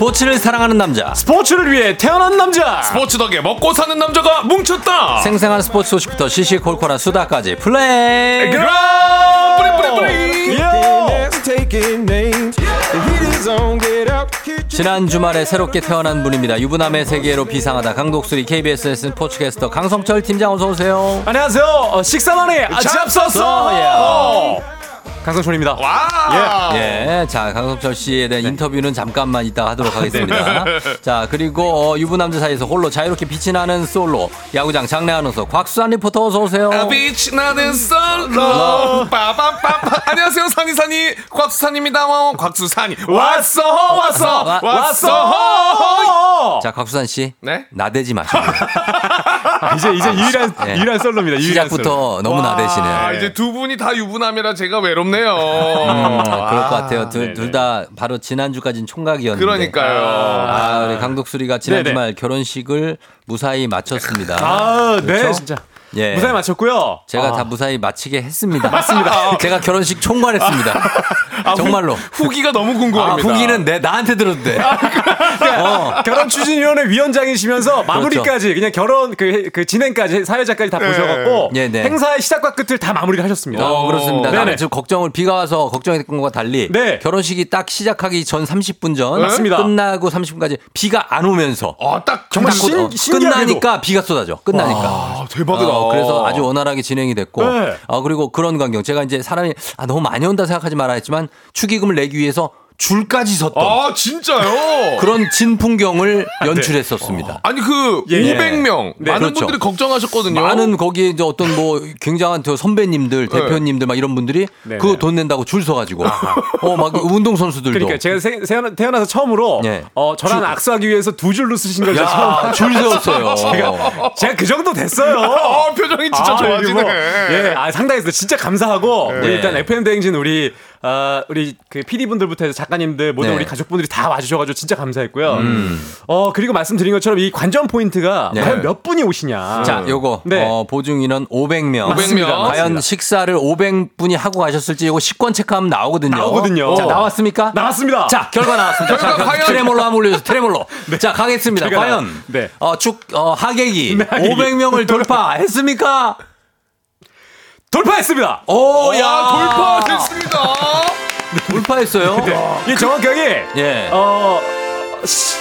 스포츠를 사랑하는 남자. 스포츠를 위해 태어난 남자. 스포츠 덕에 먹고 사는 남자가 뭉쳤다. 생생한 스포츠 소식부터 시시콜콜한 수다까지 플레이. 그럼 뿌리 뿌리 뿌리. Taking names. The heat is on. Get up. 지난 주말에 새롭게 태어난 분입니다. 유부남의 세계로 비상하다 강독수리 KBS 스포츠캐스터 강성철 팀장 어서 오세요. 안녕하세요. 어, 식사만에 잡섰어. 예. 강성철입니다. 와. 예, 자 강성철 씨에 대한 인터뷰는 잠깐만 이따 하도록 하겠습니다. 자 그리고 어, 유부남들 사이에서 홀로 자유롭게 빛이 나는 솔로 야구장 장례 아나운서 곽수산 리포터 어서 오세요. 빛이 나는 솔로 빠밤빠밤 안녕하세요 산이산이 곽수산입니다 어, 곽수산이 왔어 왔어 와- 왔어 자 곽수산 씨, 네? 나대지 마시고 이제 이제 유일한 예. 유일한 솔로입니다. 유일한 솔로. 시작부터 너무 아, 나대시네. 이제 두 분이 다 유부남이라 제가 외롭네요 음, 그럴 것 같아요. 네네. 둘다 바로 지난주까지는 총각이었는데. 그러니까요 아, 우리 강독수리가 지난 네네. 주말 결혼식을 무사히 마쳤습니다. 아, 네, 그렇죠? 진짜. 예. 무사히 마쳤고요. 제가 아, 다 무사히 마치게 했습니다. 맞습니다. 제가 결혼식 총괄했습니다. 정말로. 후 기가 너무 아, 궁금합니다 후기는 내 나한테 들어도 돼. 어. 결혼 추진위원회 위원장이시면서 마무리까지 그냥 결혼 그, 그 진행까지 사회자까지 다 보셔갖고 네, 네. 행사의 시작과 끝을 다 마무리를 하셨습니다. 어, 그렇습니다. 네네. 나는 지금 걱정을 비가 와서 걱정했던 것과 달리 네. 결혼식이 딱 시작하기 전 30분 전 맞습니다. 끝나고 30분까지 비가 안 오면서 아딱 정말 신- 어, 신기하게도. 끝나니까 비가 쏟아져. 끝나니까. 아, 대박이다 어, 그래서 아주 원활하게 진행이 됐고, 네. 어, 그리고 그런 광경. 제가 이제 사람이 아, 너무 많이 온다 생각하지 말아 했지만 축의금을 내기 위해서 줄까지 섰던 아 진짜요 그런 진풍경을 연출했었습니다. 아니 그 예, 예. 500명 네, 많은 그렇죠. 분들이 걱정하셨거든요 많은 거기에 이제 어떤 뭐 굉장한 저 선배님들, 대표님들 막 이런 분들이 네, 그거 네. 돈 낸다고 줄 서가지고, 어, 막 운동 선수들도. 그러니까 제가 세- 태어나서 처음으로 예. 어, 저랑 악수하기 위해서 두 줄로 서신 걸 처음 야, 줄 세웠어요. 제가, 제가 그 정도 됐어요. 아 표정이 진짜 아, 좋아지네 뭐, 예, 아, 상당했어요. 진짜 감사하고 네. 일단 FM 대행진 우리 어, 우리 그 PD 분들부터 해서 작가님들 모든 네. 우리 가족분들이 다 와주셔가지고 진짜 감사했고요. 어 그리고 말씀드린 것처럼 이 관전 포인트가 네. 과연 몇 분이 오시냐. 자, 요거 네. 어, 보증 인원 500명. 맞습니다. 과연 맞습니다. 식사를 500분이 하고 가셨을지 요거 식권 체크하면 나오거든요. 나오거든요. 자, 나왔습니까? 나왔습니다. 자, 결과 나왔습니다. 결과 자, 과연- 트레몰로 한번 올려주세요. 트레몰로. 자, 가겠습니다. 과연 나- 네. 어, 축 어, 하객이 네, 하객이. 500명을 돌파했습니까? 돌파했습니다. 오, 야 야, 돌파됐습니다 돌파했어요. 이게 정확하게 예. 어 시-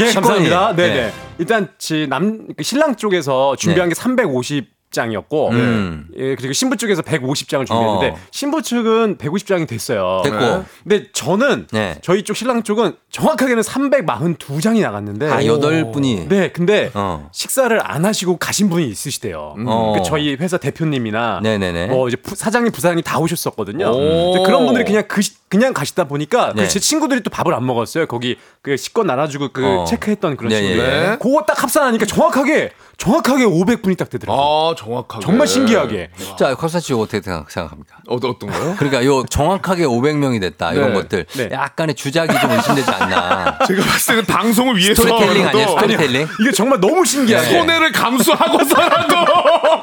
예. 감사합니다. 네, 네. 네. 일단 지 남 신랑 쪽에서 준비한 게 350 장이었고 음. 예, 그리고 신부 쪽에서 150장을 준비했는데 어. 신부 측은 150장이 됐어요. 됐고. 네. 근데 저는 네. 저희 쪽 신랑 쪽은 정확하게는 342장이 나갔는데 아, 여덟 분이. 네, 근데 어. 식사를 안 하시고 가신 분이 있으시대요. 어. 그 저희 회사 대표님이나 네네네. 뭐 이제 부- 사장님, 부사장님 다 오셨었거든요. 그런 분들이 그냥 그 시- 그냥 가시다 보니까 그 네. 제 친구들이 또 밥을 안 먹었어요. 거기 그 식권 나눠주고 그 어. 체크했던 그런 네, 친구들. 예, 예. 그거 딱 합산하니까 정확하게 정확하게 500분이 딱 되더라고요. 아 정확하게 정말 신기하게. 자, 곽사 씨 어떻게 생각- 생각합니까? 어, 어떤 거요? 그러니까 요 정확하게 500명이 됐다. 이런 네. 것들. 네. 약간의 주작이 좀 의심되지 않나. 제가 봤을 때는 방송을 위해서 스토리텔링 아니에요? 스토리텔링? 이게 정말 너무 신기하게. 손해를 감수하고서라도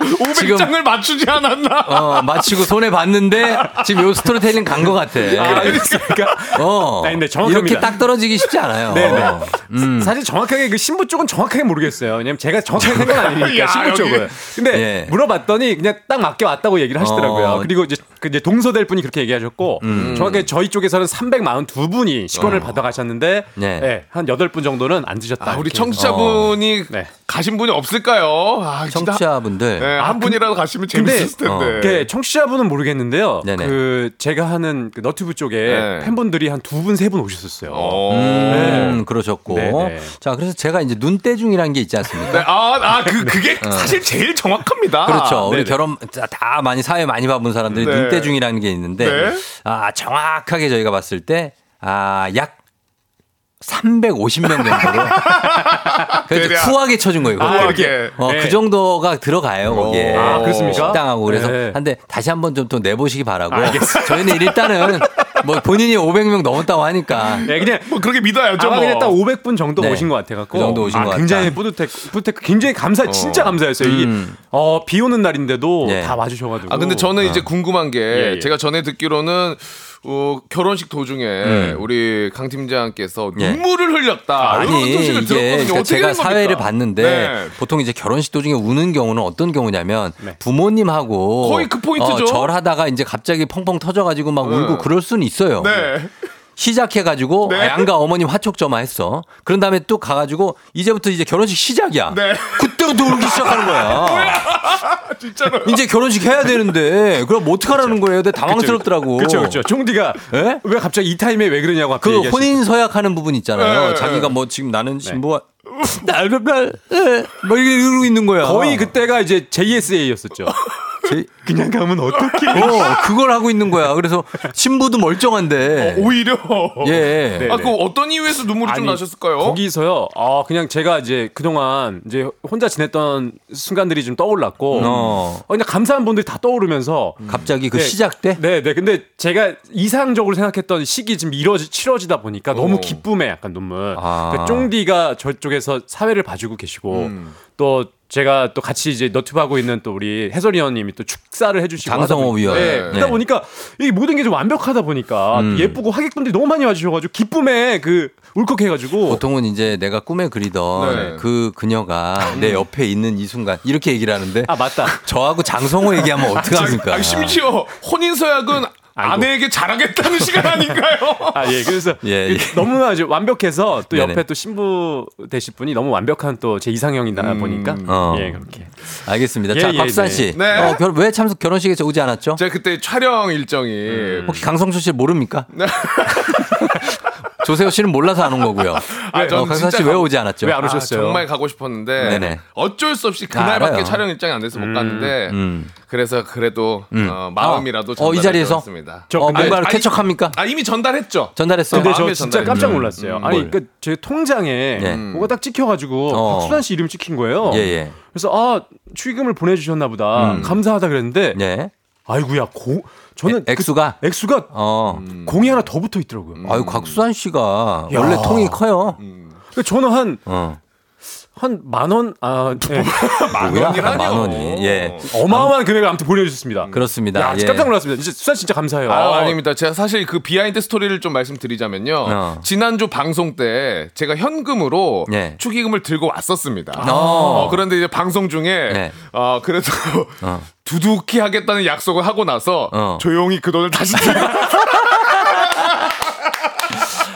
500장을 맞추지 않았나 어, 마치고 손에 봤는데 지금 요 스토리텔링 간 것 같아. 아, 그러니까 어. 아니, 근데 정확합니다. 이렇게 딱 떨어지기 쉽지 않아요. 네, 네. 음. 사실 정확하게 그 신부 쪽은 정확하게 모르겠어요. 왜냐면 제가 정확하게 생각 아니니까 야, 신부 여기. 쪽은. 근데 예. 물어봤더니 그냥 딱 맞게 왔다고 얘기를 하시더라고요. 어. 그리고 이제 그 이제 동서될 분이 그렇게 얘기하셨고 음. 정확하게 저희 쪽에서는 342분이 식권을 받아가셨는데 어. 네. 네, 한 8분 정도는 안 드셨다. 아, 우리. 청취자분이 네. 가신 분이 없을까요? 아. 청취자분들. 네, 한 분이라도 가시면 재밌었을 텐데. 어. 그 청취자분은 모르겠는데요. 네네. 그 제가 하는 그 너튜브 쪽에 네. 팬분들이 한 두 분 세 분 오셨었어요. 어. 음, 그러셨고. 네, 네. 자, 그래서 제가 이제 눈대중이라는 게 있지 않습니까? 네, 아, 아, 그, 그게 사실 제일 정확합니다. 어. 그렇죠. 우리 네네. 결혼 다- 다 많이 사회 많이 봐본 사람들이 네. 눈대중이라는 게 있는데 네. 아 정확하게 저희가 봤을 때 아 약 350명 정도로. 그래서. 후하게 쳐준 거예요. 그거. 후하게. 어, 네. 그 정도가 들어가요, 거기에. 아, 그렇습니까? 식당하고. 그래서 네. 한데 다시 한번 좀또 내보시기 바라고. 저희는 일단은 뭐 본인이 500명 넘었다고 하니까. 네, 그냥 뭐 그렇게 믿어야죠. 아마 뭐. 그냥 딱 500분 정도 네. 오신 것 같아갖고 그 정도 오신 아, 것 같다. 굉장히 뿌듯해, 뿌듯해, 굉장히 감사, 진짜 감사했어요. 이게 음. 어, 비 오는 날인데도 예. 다 와주셔가지고. 아 근데 저는 이제 궁금한 게 예, 예. 제가 전에 듣기로는 어, 결혼식 도중에 음. 우리 강 팀장께서 예. 눈물을 흘렸다. 아니 이게. 그러니까 제가? 사회를 봤는데 네. 보통 이제 결혼식 도중에 우는 경우는 어떤 경우냐면 네. 부모님하고 거의 그 포인트죠. 어, 절하다가 이제 갑자기 펑펑 터져가지고 막 네. 울고 그럴 수는 있어요. 네. 시작해가지고 네. 양가 어머님 화촉점화 했어. 그런 다음에 또 가가지고 이제부터 이제 결혼식 시작이야. 네. 그때부터 울기 시작하는 거야. 진짜로. 이제 결혼식 해야 되는데 그럼 뭐 어떡하라는 거예요? 근데 당황스럽더라고. 그렇죠, 그렇죠. 종디가 예? 왜 갑자기 이 타임에 왜 그러냐고 그 얘기하시- 혼인 서약하는 부분 있잖아요. 네. 자기가 뭐 지금 나는 신부와 날날 뭐 이러고 있는 거야. 거의 그때가 이제 JSA였었죠. 제- 그냥 가면 어떡해? 어, 그걸 하고 있는 거야. 그래서 신부도 멀쩡한데. 오히려. 예. 네. 아, 그 어떤 이유에서 눈물이 좀 아니, 나셨을까요? 거기서요. 아 그냥 제가 이제 그동안 이제 혼자 지냈던 순간들이 좀 떠올랐고, 어. 어, 그냥 감사한 분들이 다 떠오르면서 갑자기 그 네. 시작 때 네, 네. 근데 제가 이상적으로 생각했던 시기 지금 이뤄지, 치러지다 보니까 너무 어. 기쁨에 약간 눈물. 아. 그 쫑디가 저쪽에서 사회를 봐주고 계시고 음. 또 제가 또 같이 이제 너튜브 하고 있는 또 우리 해설위원님이 또 축사를 해주시고 보니- 위원. 네. 네. 그러다 보니까 이 모든 게 좀 완벽하다 보니까 음. 예쁘고 하객분들이 너무 많이 와주셔가지고 기쁨에 그 울컥해가지고 보통은 이제 내가 꿈에 그리던 네. 그 그녀가 내 옆에 있는 이 순간 이렇게 얘기를 하는데 아 맞다. 저하고 장성호 얘기하면 어떡합니까? 아, 심지어 혼인 서약은 아내에게 자랑했다는 시간 아닌가요? 아, 예. 그래서 예, 예. 너무 이제 완벽해서 또 네네. 옆에 또 신부 되실 분이 너무 완벽한 또 제 이상형이다 보니까 어. 예, 그렇게. 알겠습니다. 예, 자, 예, 박수환 네. 씨. 네. 어, 결- 왜 참석 결혼식에 오지 않았죠? 제가 그때 촬영 일정이 혹시 강성수 씨 모릅니까? 조세호 씨는 몰라서 안 온 거고요. 아, 저는 어, 강성수 진짜 씨왜 가- 오지 않았죠? 왜 안 오셨어요? 아, 정말 가고 싶었는데 네네. 어쩔 수 없이 아. 그날밖에 촬영 일정이 안 돼서 못 갔는데 음. 그래서 그래도 음. 어, 마음이라도 어, 이 자리에서? 습니다 저 어, 뭔가를 쾌척합니까? 아 이미 전달했죠. 전달했어요. 근데 저 진짜 깜짝 음, 놀랐어요. 음, 아니, 뭘? 그제 통장에 예. 뭐가 딱 찍혀가지고 어. 박수환 씨 이름 찍힌 거예요. 예, 예. 그래서 아 축의금을 보내주셨나 보다. 음. 감사하다 그랬는데 네. 아이구야 고 저는 에- 액수가 그, 액수가 어. 공이 하나 더 붙어 있더라고요. 아유, 곽수산 씨가 야. 원래 통이 커요. 그래서 저는 한 어. 한 만 원, 아, 네. 뭐야? 원이라뇨. 만 원이. 예. 어마어마한 금액을 아무튼 보내주셨습니다. 그렇습니다. 야, 예. 깜짝 놀랐습니다. 진짜 수산 진짜 감사해요. 아, 아 닙니다. 제가 사실 그 비하인드 스토리를 좀 말씀드리자면요. 어. 지난주 방송 때 제가 현금으로 예. 축의금을 들고 왔었습니다. 어. 어, 그런데 이제 방송 중에 네. 어, 그래도 어. 두둑히 하겠다는 약속을 하고 나서 어. 조용히 그 돈을 다시 들고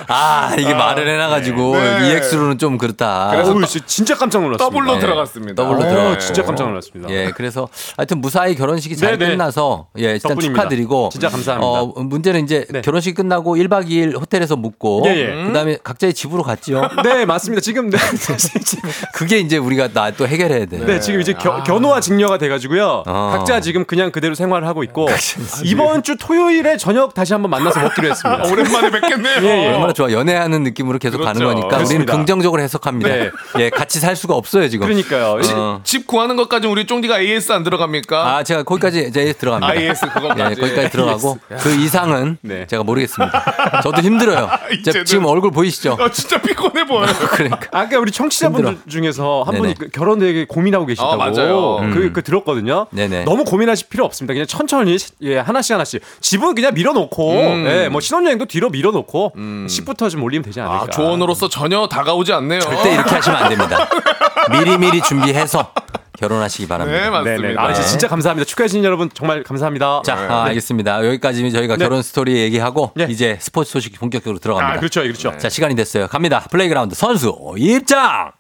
아, 이게 말을 해놔가지고 네. 이 액수로는 좀 그렇다. 그래서 어우, 진짜- 진짜 깜짝 놀랐습니다. 더블로 네. 들어갔습니다. 더블로 네. 들어갔고. 진짜 깜짝 놀랐습니다. 예, 그래서 하여튼 무사히 결혼식이 잘 네네. 끝나서 예, 일단 덕분입니다. 축하드리고 진짜 감사합니다. 어, 문제는 이제 네. 결혼식 끝나고 1박 2일 호텔에서 묵고 예, 예. 그다음에 각자의 집으로 갔지요. 네, 맞습니다. 지금 네, 그게 이제 우리가 나 또 해결해야 돼. 네, 지금 이제 겨, 견우와 직녀가 돼가지고요. 어. 각자 지금 그냥 그대로 생활을 하고 있고 이번 주 토요일에 저녁 다시 한번 만나서 먹기로 했습니다. 아, 오랜만에 뵙겠네요. 예, 예. 얼마나 좋아. 연애하는 느낌으로 계속 그렇죠. 가는 거니까 그렇습니다. 우리는 긍정적으로 해석합니다. 네. 예, 같이 살 수가 없어요, 지금. 그러니까요. 어. 집 구하는 것까지 우리 쫑디가 AS 안 들어갑니까? 아, 제가 거기까지 이제 들어갑니다. 아, AS 그것까지. 예, 거기까지 들어가고 그 이상은 네. 제가 모르겠습니다. 저도 힘들어요. 제- 이제는- 지금 얼굴 보이시죠? 아, 진짜 피곤해 보여요. 그러니까. 아까 우리 청취자분들 힘들어. 중에서 한 네네. 분이 그 결혼 되게 고민하고 계시다고. 아, 맞아요. 그, 그 들었거든요. 네네. 너무 고민하실 필요 없습니다. 그냥 천천히 예, 하나씩 하나씩 집은 그냥 밀어놓고 음. 예, 뭐 신혼여행도 뒤로 밀어놓고 10 부터 좀 올리면 되지 않을까. 아, 조언으로서 전혀 다가오지 않네요. 절대 이렇게 하시면 안 됩니다. 미리미리 준비해서 결혼하시기 바랍니다. 네, 맞습니다. 네네. 아, 진짜, 진짜 감사합니다. 축하해주신 여러분 정말 감사합니다. 자, 아, 알겠습니다. 여기까지 저희가 네. 결혼 스토리 얘기하고 네. 이제 스포츠 소식 본격적으로 들어갑니다. 아, 그렇죠, 그렇죠. 자, 시간이 됐어요. 갑니다. 플레이그라운드 선수 입장!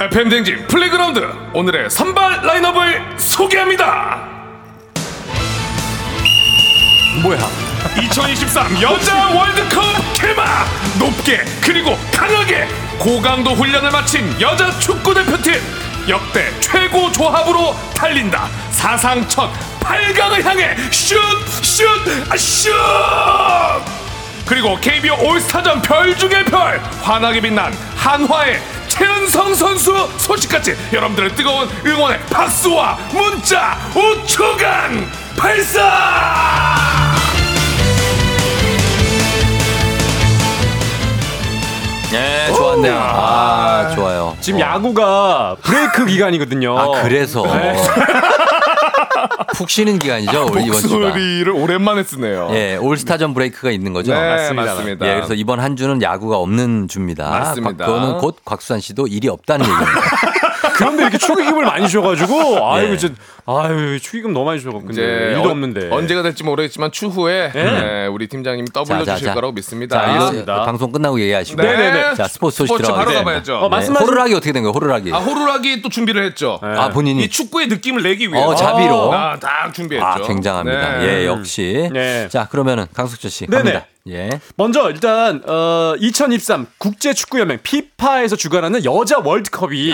FM 대행진 플레이그라운드 오늘의 선발 라인업을 소개합니다. 뭐야? 2023 여자 월드컵 개막 높게 그리고 강하게 고강도 훈련을 마친 여자 축구 대표팀 역대 최고 조합으로 달린다. 사상 첫 8강을 향해 슛! 슛! 아, 슛! 그리고 KBO 올스타전 별 중의 별 환하게 빛난 한화의 최은성 선수 소식까지 여러분들의 뜨거운 응원의 박수와 문자 5초간 발사! 네, 좋았네요. 아, 좋아요. 지금 야구가 브레이크 기간이거든요. 아, 그래서. 네. 푹 쉬는 기간이죠, 우리 이번 주가. 목소리를 오랜만에 쓰네요. 예, 올스타전 브레이크가 있는 거죠. 네, 맞습니다. 맞습니다. 예, 그래서 이번 한 주는 야구가 없는 주입니다. 맞습니다. 그거는 곧 곽수산 씨도 일이 없다는 얘기입니다. 그런데 이렇게 축의금을 많이 주셔가지고 아유 네. 진짜 아유 축의금 너무 많이 주셔가지고 근데 이제 일도 어- 없는데 언제가 될지 모르겠지만 추후에 네. 네, 우리 팀장님이 떠불려 주실 거라고 믿습니다. 자, 알겠습니다. 방송 끝나고 얘기하시고. 네. 네네네. 자, 스포츠 소식 스포츠. 바로 가봐야죠. 어, 말씀하신- 호루라기 어떻게 된 거예요, 호루라기? 아 호루라기 또 준비를 했죠. 아, 본인이. 이 축구의 느낌을 내기 위해서. 어, 자비로. 아, 딱 준비했죠. 아, 굉장합니다. 네. 예, 역시. 네. 자, 그러면은 강숙철 씨 네네. 갑니다. 예. 먼저 일단 어, 2023 국제 축구 연맹 피파에서 주관하는 여자 월드컵이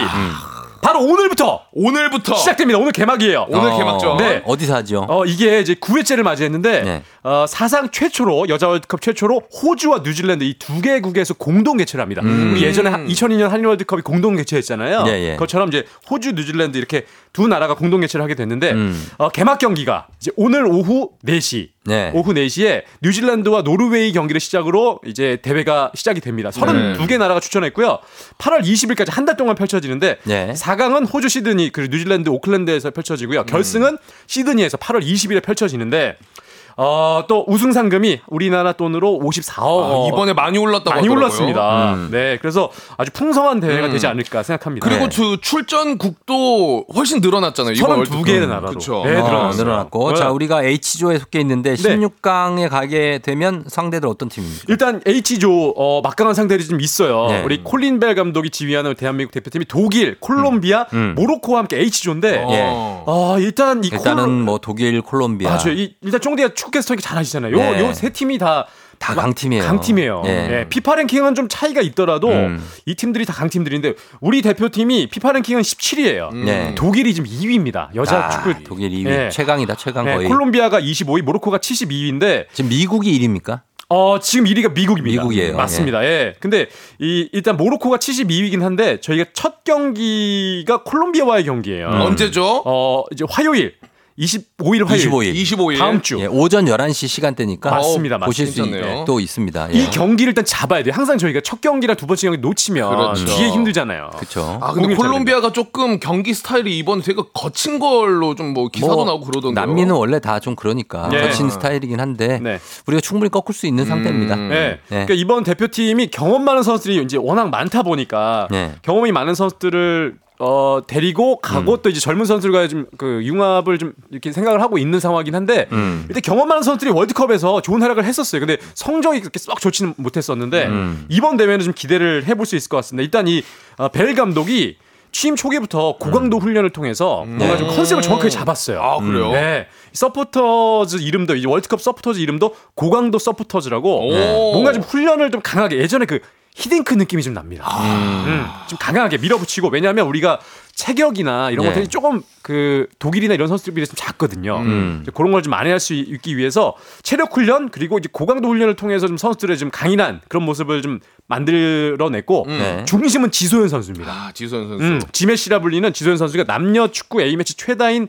바로 오늘부터 오늘부터 시작됩니다. 오늘 개막이에요. 오늘 어, 개막전. 네. 어디서 하죠? 어, 이게 이제 9회째를 맞이했는데, 네. 어, 사상 최초로, 여자 월드컵 최초로 호주와 뉴질랜드 이 두 개국에서 공동 개최를 합니다. 우리 예전에 한 2002년 한일 월드컵이 공동 개최했잖아요. 음. 예, 예. 그것처럼 이제 호주, 뉴질랜드 이렇게 두 나라가 공동 개최를 하게 됐는데, 음. 어, 개막 경기가 이제 오늘 오후 4시, 네. 오후 4시에 뉴질랜드와 노르웨이 경기를 시작으로 이제 대회가 시작이 됩니다. 32개 나라가 추천했고요. 8월 20일까지 한 달 동안 펼쳐지는데 네. 4강은 호주 시드니 그리고 뉴질랜드 오클랜드에서 펼쳐지고요. 결승은 시드니에서 8월 20일에 펼쳐지는데 어, 또 우승 상금이 우리나라 돈으로 54억 아, 이번에 많이 올랐다고 많이 하더라고요. 올랐습니다. 음. 네, 그래서 아주 풍성한 대회가 되지 않을까 생각합니다. 그리고 네. 그 출전국도 훨씬 늘어났잖아요. 이번 32개 월드컵. 나라로. 그쵸. 네, 어, 늘어났어요. 늘어났고. 네. 자, 우리가 H조에 속해 있는데 16강에 가게 되면 상대들 어떤 팀입니까? 일단 H조 어, 막강한 상대들이 좀 있어요. 네. 우리 콜린 벨 감독이 지휘하는 대한민국 대표팀이 독일, 콜롬비아, 음. 모로코와 함께 H조인데 예. 아, 일단 이 일단은 콜뭐 독일, 콜롬비아 맞아요. 이, 일단 쫑디가 축구 캐스터니까 잘 아시잖아요. 요 네. 요세 팀이 다 다 강팀이에요. 강팀이에요. 예. 예, 피파 랭킹은 좀 차이가 있더라도 음. 이 팀들이 다 강팀들인데 우리 대표팀이 피파 랭킹은 17위예요. 네. 독일이 지금 2위입니다. 여자 아, 축구 독일 2위. 예. 최강이다, 최강 네, 거의. 콜롬비아가 25위, 모로코가 72위인데 지금 미국이 1위입니까? 어, 지금 1위가 미국입니다. 미국이에요. 맞습니다. 예. 근데 이 일단 모로코가 72위긴 한데 저희가 첫 경기가 콜롬비아와의 경기예요. 음. 언제죠? 어, 이제 화요일 25일 화요일 25일. 25일. 다음 주. 예, 오전 11시 시간대니까 맞습니다. 보실 수 괜찮네요. 있, 또 있습니다. 예. 이 경기를 일단 잡아야 돼요. 항상 저희가 첫 경기랑 두 번째 경기 놓치면 그렇죠. 뒤에 힘들잖아요. 그렇죠. 아 근데 콜롬비아가 조금 경기 스타일이 이번 되게 거친 걸로 좀 뭐 기사도 뭐, 나오고 그러던데요. 남미는 원래 다 좀 그러니까 네. 거친 스타일이긴 한데 네. 우리가 충분히 꺾을 수 있는 상태입니다. 음. 네. 네. 그러니까 이번 대표팀이 경험 많은 선수들이 이제 워낙 많다 보니까 네. 경험이 많은 선수들을 어 데리고 가고 음. 또 이제 젊은 선수들과 좀 그 융합을 좀 이렇게 생각을 하고 있는 상황이긴 한데 음. 일단 경험 많은 선수들이 월드컵에서 좋은 활약을 했었어요. 근데 성적이 그렇게 썩 좋지는 못했었는데 음. 이번 대회는 좀 기대를 해볼 수 있을 것 같습니다. 일단 이 어, 벨 감독이 취임 초기부터 고강도 훈련을 통해서 뭔가 좀 컨셉을 정확하게 잡았어요. 아 그래요? 네. 서포터즈 이름도 이제 월드컵 서포터즈 이름도 고강도 서포터즈라고 오. 뭔가 좀 훈련을 좀 강하게 예전에 그 히딩크 느낌이 좀 납니다. 음, 좀 강하게 밀어붙이고 왜냐하면 우리가 체격이나 이런 예. 것들이 조금 그 독일이나 이런 선수들 비해 좀 작거든요. 음. 그런 걸 좀 만회할 수 있기 위해서 체력 훈련 그리고 이제 고강도 훈련을 통해서 좀 선수들의 좀 강인한 그런 모습을 좀 만들어냈고 네. 중심은 지소연 선수입니다. 아 지소연 선수. 음, 지메시라 불리는 지소연 선수가 남녀 축구 A매치 최다인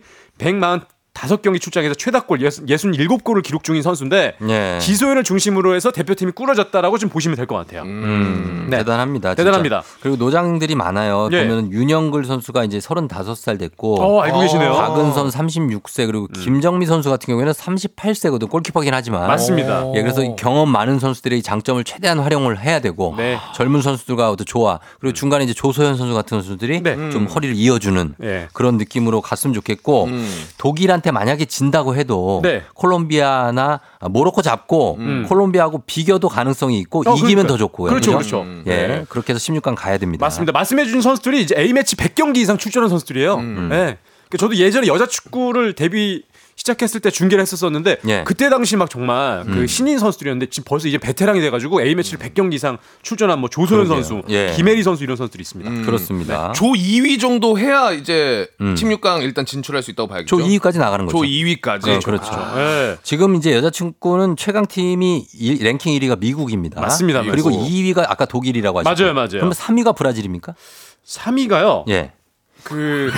145경기 출장에서 최다골 67골을 기록 중인 선수인데 예. 지소연을 중심으로 해서 대표팀이 꾸려졌다라고 좀 보시면 될 것 같아요. 음, 네. 대단합니다. 진짜. 대단합니다. 그리고 노장들이 많아요. 예. 보면 윤영글 선수가 이제 35살 됐고 어, 알고 계시네요. 박은선 36세 그리고 김정미 선수 같은 경우에는 38세거든. 골키퍼긴 하지만. 맞습니다. 예, 그래서 이 경험 많은 선수들의 장점을 최대한 활용을 해야 되고 네. 젊은 선수들과 또 좋아. 그리고 중간에 이제 조소연 선수 같은 선수들이 네. 좀 허리를 이어주는 예. 그런 느낌으로 갔으면 좋겠고 음. 독일한테 만약에 진다고 해도 네. 콜롬비아나 모로코 잡고 콜롬비아하고 비교도 가능성이 있고 어, 이기면 그러니까요. 더 좋고요. 그렇죠? 그렇죠. 예, 네. 그렇게 해서 16강 가야 됩니다. 맞습니다. 말씀해주신 선수들이 이제 A 매치 100경기 이상 출전한 선수들이에요. 네. 그러니까 저도 예전에 여자 축구를 데뷔 시작했을 때 중계를 했었었는데 예. 그때 당시 막 정말 그 음. 신인 선수들이었는데 지금 벌써 이제 베테랑이 돼가지고 A 매치를 100경기 이상 출전한 뭐 조소연 그러게요. 선수, 예. 김혜리 선수 이런 선수들이 있습니다. 음. 그렇습니다. 조 2위 정도 해야 이제 음. 16강 일단 진출할 수 있다고 봐야겠죠. 조 2위까지 나가는 거죠. 조 2위까지. 네, 그렇죠. 네. 지금 이제 여자 축구는 최강 팀이 일- 랭킹 1위가 미국입니다. 맞습니다. 그리고 미국. 2위가 아까 독일이라고 하셨죠. 맞아요, 맞아요. 그러면 3위가 브라질입니까? 3위가요. 예. 그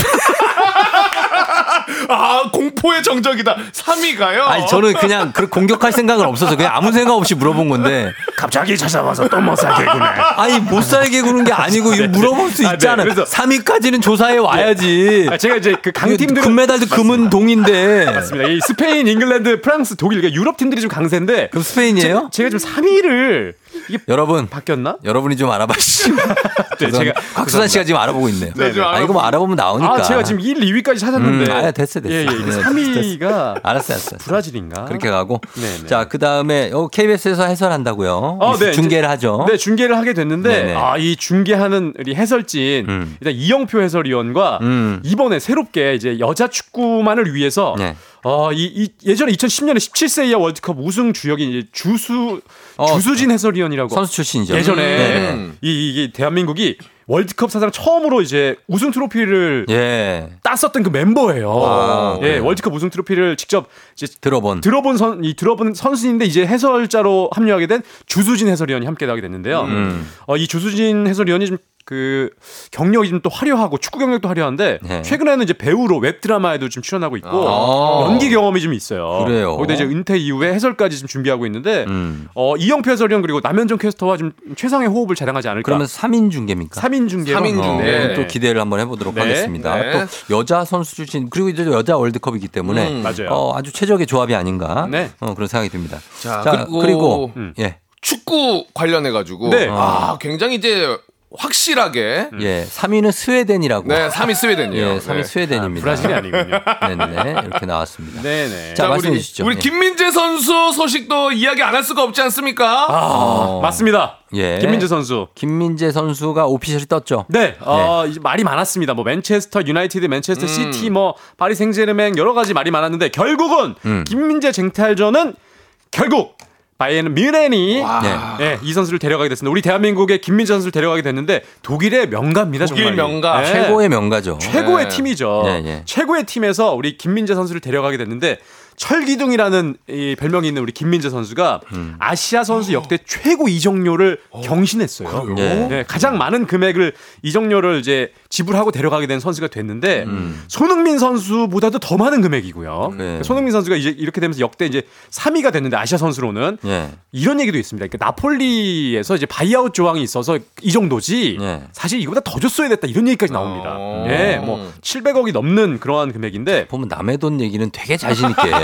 아 공포의 정적이다. 3위가요. 아니 저는 그냥 그 공격할 생각은 없어서 그냥 아무 생각 없이 물어본 건데 갑자기 찾아와서 또 못 살게 구네. 아니 못 살게 구는 게 아니고 이거 물어볼 수 아, 네. 있잖아요. 그래서- 3위까지는 조사해 와야지. 아, 제가 이제 그 강팀들은 금메달도 금은 동인데. 맞습니다. 이 스페인, 잉글랜드, 프랑스, 독일 그러니까 유럽 팀들이 좀 강세인데 그럼 스페인이에요? 제, 가 지금 3위를 이게 여러분 바뀌었나? 여러분이 좀 알아봐 주시고. 네, 제가 곽수산 씨가 지금 알아보고 있네요. 네, 네. 아 이거 뭐 알아보면 나오니까. 아, 제가 지금 1, 2위까지 찾았는데. 음, 아, 됐어, 됐어. 예, 예. 네, 3위가 알았어, 알았어. 브라질인가? 그렇게 가고. 네, 네. 자, 그 다음에 KBS에서 해설한다고요. 어, 네, 중계를 하죠. 네, 중계를 하게 됐는데 네네. 아, 이 중계하는 우리 해설진 음. 일단 이영표 해설위원과 음. 이번에 새롭게 이제 여자 축구만을 위해서 네. 어, 이, 이 예전에 2010년에 17세 이하 월드컵 우승 주역인 이제 주수 어, 주수진 해설위원이라고 선수 출신이죠. 예전에 네. 이 이게 대한민국이 월드컵 사상 처음으로 이제 우승 트로피를 예. 땄었던 그 멤버예요. 아, 예, 그래요? 월드컵 우승 트로피를 직접 이제 들어본. 들어본 선, 이 들어본 선수인데 이제 해설자로 합류하게 된 주수진 해설위원이 함께 나게 됐는데요. 음. 어, 이 주수진 해설위원이 좀 그 경력이 좀 또 화려하고 축구 경력도 화려한데 네. 최근에는 이제 배우로 웹 드라마에도 좀 출연하고 있고 아. 연기 경험이 좀 있어요. 그래요? 거기다 이제 은퇴 이후에 해설까지 지금 준비하고 있는데 음. 어, 이영표 해설위원 그리고 남현종 캐스터와 좀 최상의 호흡을 자랑하지 않을까. 그러면 3인 중계입니까? 3인 중계로 삼인 어, 중계. 그럼 또 기대를 한번 해보도록 네. 하겠습니다. 네. 또 여자 선수 출신 그리고 이제 여자 월드컵이기 때문에 음, 맞아요. 어, 아주 최적의 조합이 아닌가 네. 어, 그런 생각이 듭니다. 자, 자, 그리고, 그리고, 음. 예, 축구 관련해 가지고 네. 아, 굉장히 이제 확실하게 예, 3위는 스웨덴이라고. 네, 3위 스웨덴이에요. 예, 3위 네. 스웨덴입니다. 브라질이 아니군요. 네네 이렇게 나왔습니다. 네네. 자, 자, 말씀해 우리, 주시죠. 우리 예. 김민재 선수 소식도 이야기 안 할 수가 없지 않습니까? 아, 어. 맞습니다. 예. 김민재 선수. 김민재 선수가 official이 떴죠. 네, 어, 이제 말이 많았습니다. 뭐 맨체스터 유나이티드, 맨체스터 음. 시티, 뭐 파리 생제르맹 여러 가지 말이 많았는데 결국은 음. 김민재 쟁탈전은 결국 바이에른 뮌헨이 네. 예, 이 선수를 데려가게 됐습니다. 우리 대한민국의 김민재 선수를 데려가게 됐는데 독일의 명가입니다. 독일 정말. 명가. 예. 최고의 명가죠. 최고의 네. 팀이죠. 네, 네. 최고의 팀에서 우리 김민재 선수를 데려가게 됐는데 철기둥이라는 이 별명이 있는 우리 김민재 선수가 음. 아시아 선수 역대 최고 이적료를 경신했어요. 예. 네, 가장 많은 금액을 이적료를 이제 지불하고 데려가게 된 선수가 됐는데 음. 손흥민 선수보다도 더 많은 금액이고요. 네. 손흥민 선수가 이제 이렇게 되면서 역대 이제 3위가 됐는데 아시아 선수로는 예. 이런 얘기도 있습니다. 그러니까 나폴리에서 이제 buyout 조항이 있어서 이 정도지 네. 사실 이거보다 더 줬어야 됐다 이런 얘기까지 나옵니다. 어. 예, 뭐 700억이 넘는 그러한 금액인데 보면 남의 돈 얘기는 되게 자신 있게.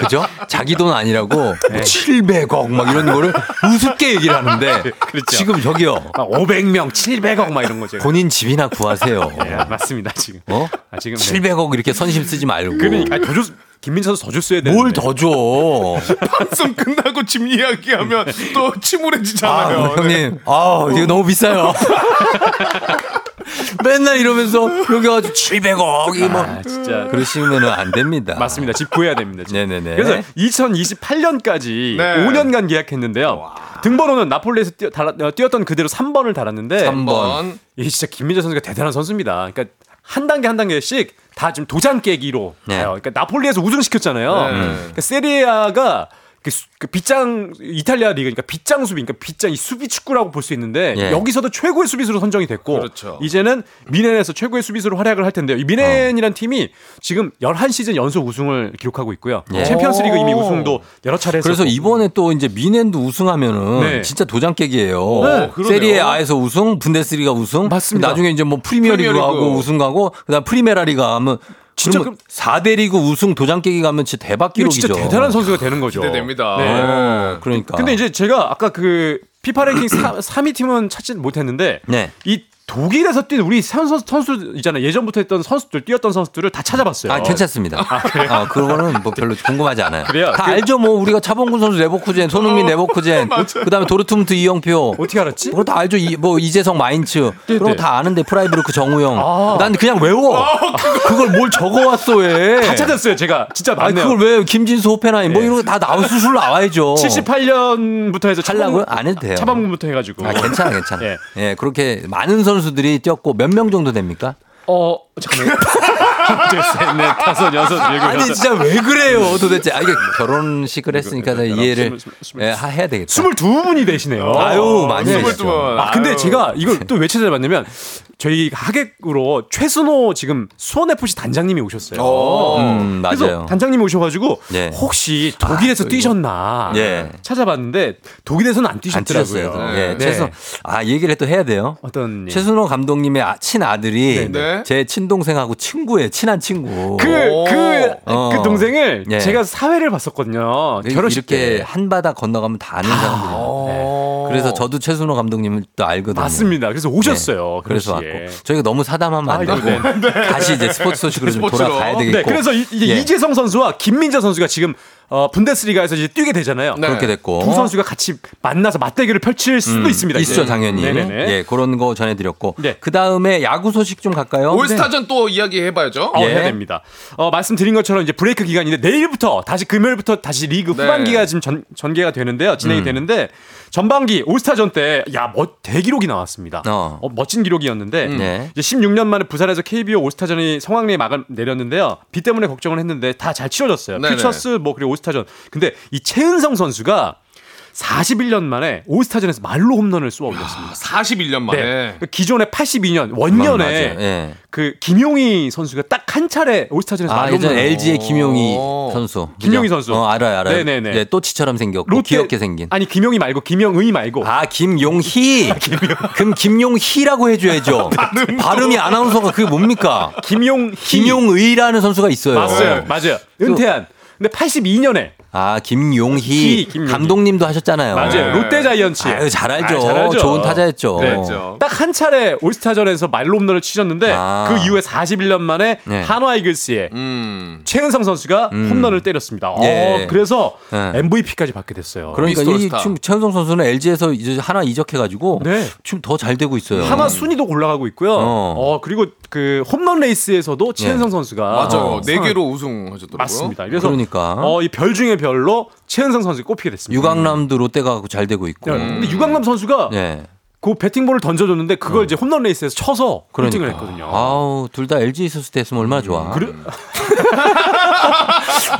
그죠? 자기 돈 아니라고 뭐 700억 막 이런 거를 우습게 얘기를 하는데 지금 저기요. 막 500명, 700억 막 이런 거죠. 본인 집이나 구하세요. 예, 맞습니다 지금. 어? 아, 지금 700억 이렇게 선심 쓰지 말고. 그러니까 더 줬, 김민재 선수 더 줬어야 되는데. 뭘더 줘? 방송 끝나고 집 이야기하면 또 아, 침울해지잖아요. 형님. 아, 이거 너무 비싸요. 맨날 이러면서 여기 아주 700억 이거 뭐 아, 진짜. 그러시면은 안 됩니다. 맞습니다. 집 구해야 됩니다. 지금. 네네네. 그래서 2028년까지 네. 5년간 계약했는데요. 등번호는 나폴리에서 뛰어, 어, 뛰었던 그대로 3번을 달았는데 3번. 이 진짜 김민재 선수가 대단한 선수입니다. 그러니까 한 단계 한 단계씩 다 지금 도장 깨기로 네. 가요. 그러니까 나폴리에서 우승시켰잖아요. 네. 그러니까 세리에 A가 그, 수- 그 빗장 이탈리아 리그 그러니까 빗장 수비 그러니까 빗장 이 수비 축구라고 볼 수 있는데 예. 여기서도 최고의 수비수로 선정이 됐고 그렇죠. 이제는 뮌헨에서 최고의 수비수로 활약을 할 텐데요. 이 뮌헨이란 팀이 지금 11시즌 연속 우승을 기록하고 있고요. 예. 챔피언스리그 이미 우승도 여러 차례 했었고 그래서 이번에 또 이제 뮌헨도 우승하면은 네. 진짜 도장 깨기예요. 네. 세리에 A에서 우승, 분데스리가 우승, 맞습니다. 나중에 이제 뭐 프리미어리그 프리미어리그. 하고 우승 가고 그다음 프리메라리가 하면 진짜 그러면 4대 리그 우승 도장 깨기 가면 진짜 대박 기록이죠. 진짜 대단한 선수가 되는 거죠. 기대됩니다. 네. 어, 그러니까. 근데 이제 제가 아까 그 피파 랭킹 3, 위 팀은 찾지 못했는데 네. 이 독일에서 뛴 우리 선수 선수 있잖아요. 예전부터 했던 선수들 뛰었던 선수들을 다 찾아봤어요. 아, 괜찮습니다. 아, 그거는 뭐 별로 궁금하지 않아요. 그래요? 다 그- 알죠. 뭐 우리가 차범근 선수 레버쿠젠, 손흥민 레버쿠젠, 그다음에 도르트문트 이영표. 어떻게 알았지? 그거 다 알죠. 이, 뭐 이재성 마인츠. 그런 거 다 아는데 프라이부르크 정우영. 아. 난 그냥 외워. 그걸 뭘 적어 왔어 왜? 다 찾았어요. 제가 진짜 맞네요. 그걸 왜 김진수 호펜하임 뭐 이런 거 다 나올 수술 나와야죠. 78년부터 해서 하려고요? 안 해도 돼요. 차범근부터 해가지고. 아, 괜찮아, 괜찮아. 예. 예. 그렇게 많은 선수 들이 뛰었고 몇 명 정도 됩니까? 어 잠깐만요. 둘, 셋, 넷, 다섯, 여섯, 일곱, 아니. 진짜 왜 그래요 도대체? 아 이게 결혼식을 했으니까 나 이해를 예, 하- 해야 되겠다. 22분이 되시네요. 아유, 많이 네. 되시죠. 아, 근데 아유. 제가 이걸 또 왜 찾아봤냐면 저희 하객으로 최순호 지금 수원 FC 단장님이 오셨어요. 음, 그래서 맞아요. 단장님이 오셔가지고 예. 혹시 독일에서 아, 또 이거. 뛰셨나 예. 찾아봤는데 독일에서는 안안 뛰셨더라고요. 뛰셨어요. 예, 최순 아 얘기를 또 해야 돼요. 어떤 예. 최순호 감독님의 아- 친아들이 네. 제 친동생하고 친구예요. 친한 친구. 그, 그, 어. 그 동생을 예. 제가 사회를 봤었거든요. 결혼식 이렇게 때. 한 바닥 건너가면 다 아는 사람들이에요. 네. 그래서 저도 최순호 감독님을 또 알거든요. 맞습니다. 그래서 오셨어요. 네. 그래서 왔고. 저희가 너무 사담하면 안 아, 되고 네. 다시 이제 스포츠 소식으로 좀 돌아가야 되겠고. 네, 그래서 이, 이제 예. 이재성 선수와 김민재 선수가 지금 어, 분데스리가에서 이제 뛰게 되잖아요. 그렇게 됐고 두 선수가 같이 만나서 맞대결을 펼칠 수도 음, 있습니다. 이제. 있죠, 당연히. 네네네. 예, 그런 거 전해드렸고. 네. 그 다음에 야구 소식 좀 갈까요? 올스타전 또 이야기해봐야죠. 어, 예. 해야 됩니다. 어, 말씀드린 것처럼 이제 브레이크 기간인데 내일부터 다시 금요일부터 다시 리그 네. 후반기가 지금 전, 전개가 되는데요. 진행이 음. 되는데 전반기 올스타전 때 야, 뭐 대기록이 나왔습니다. 어. 어, 멋진 기록이었는데 네. 이제 16년 만에 부산에서 KBO 올스타전이 성황리에 막을 내렸는데요. 비 때문에 걱정을 했는데 다 잘 치러졌어요. 네네. 퓨처스 뭐 그리고 올스타 전. 근데 이 최은성 선수가 41년 만에 올스타전에서 말로 홈런을 쏘아 올렸습니다. 41년 만에. 네. 그 기존에 82년 맞아요. 원년에 예. 그 김용희 선수가 딱 한 차례 올스타전에서 아, 말로 예전 홈런을 LG의 김용희 선수. 김용희? 선수. 어, 알아요, 알아요. 네네네. 예, 또치처럼 생겼고 롯데- 귀엽게 생긴. 아니 김용희 말고 김영의 말고 아, 김용희. 그럼 김용희라고 해줘야죠. 발음이 아나운서가 그게 뭡니까? 김용희 김용의라는 선수가 있어요. 맞아요 맞아요 은퇴한 근데 82년에 아, 김용희. 희, 김용희. 감독님도 하셨잖아요. 맞아요 롯데 자이언츠 아유, 잘 알죠. 아, 잘 알죠. 좋은 타자였죠. 네. 그렇죠. 딱한 차례 올스타전에서 말로 홈런을 치셨는데 아. 그 이후에 41년 만에 네. 한화 이글스에 음. 최은성 선수가 음. 홈런을 때렸습니다. 어, 예. 그래서 네. MVP까지 받게 됐어요. 그러니까 이. 지금 채은성 선수는 LG에서 이제 한화 이적해가지고 네. 지금 더 잘 되고 있어요. 한화 순위도 올라가고 있고요. 어. 어, 그리고 그 홈런 레이스에서도 채은성 선수가 맞아요. 어, 네 개로 우승하셨더라고요. 맞습니다. 그래서 그러니까 어, 이 별 중에 별로 채은성 선수 꼽히게 됐습니다. 유강남도 롯데 가 갖고 잘 되고 있고. 야, 근데 유강남 선수가 예. 그 배팅볼을 던져줬는데 그걸 이제 홈런 레이스에서 쳐서 그러니까. 1등을 했거든요. 아우, 둘 다 LG 있었을 때 했으면 얼마나 좋아. 그래?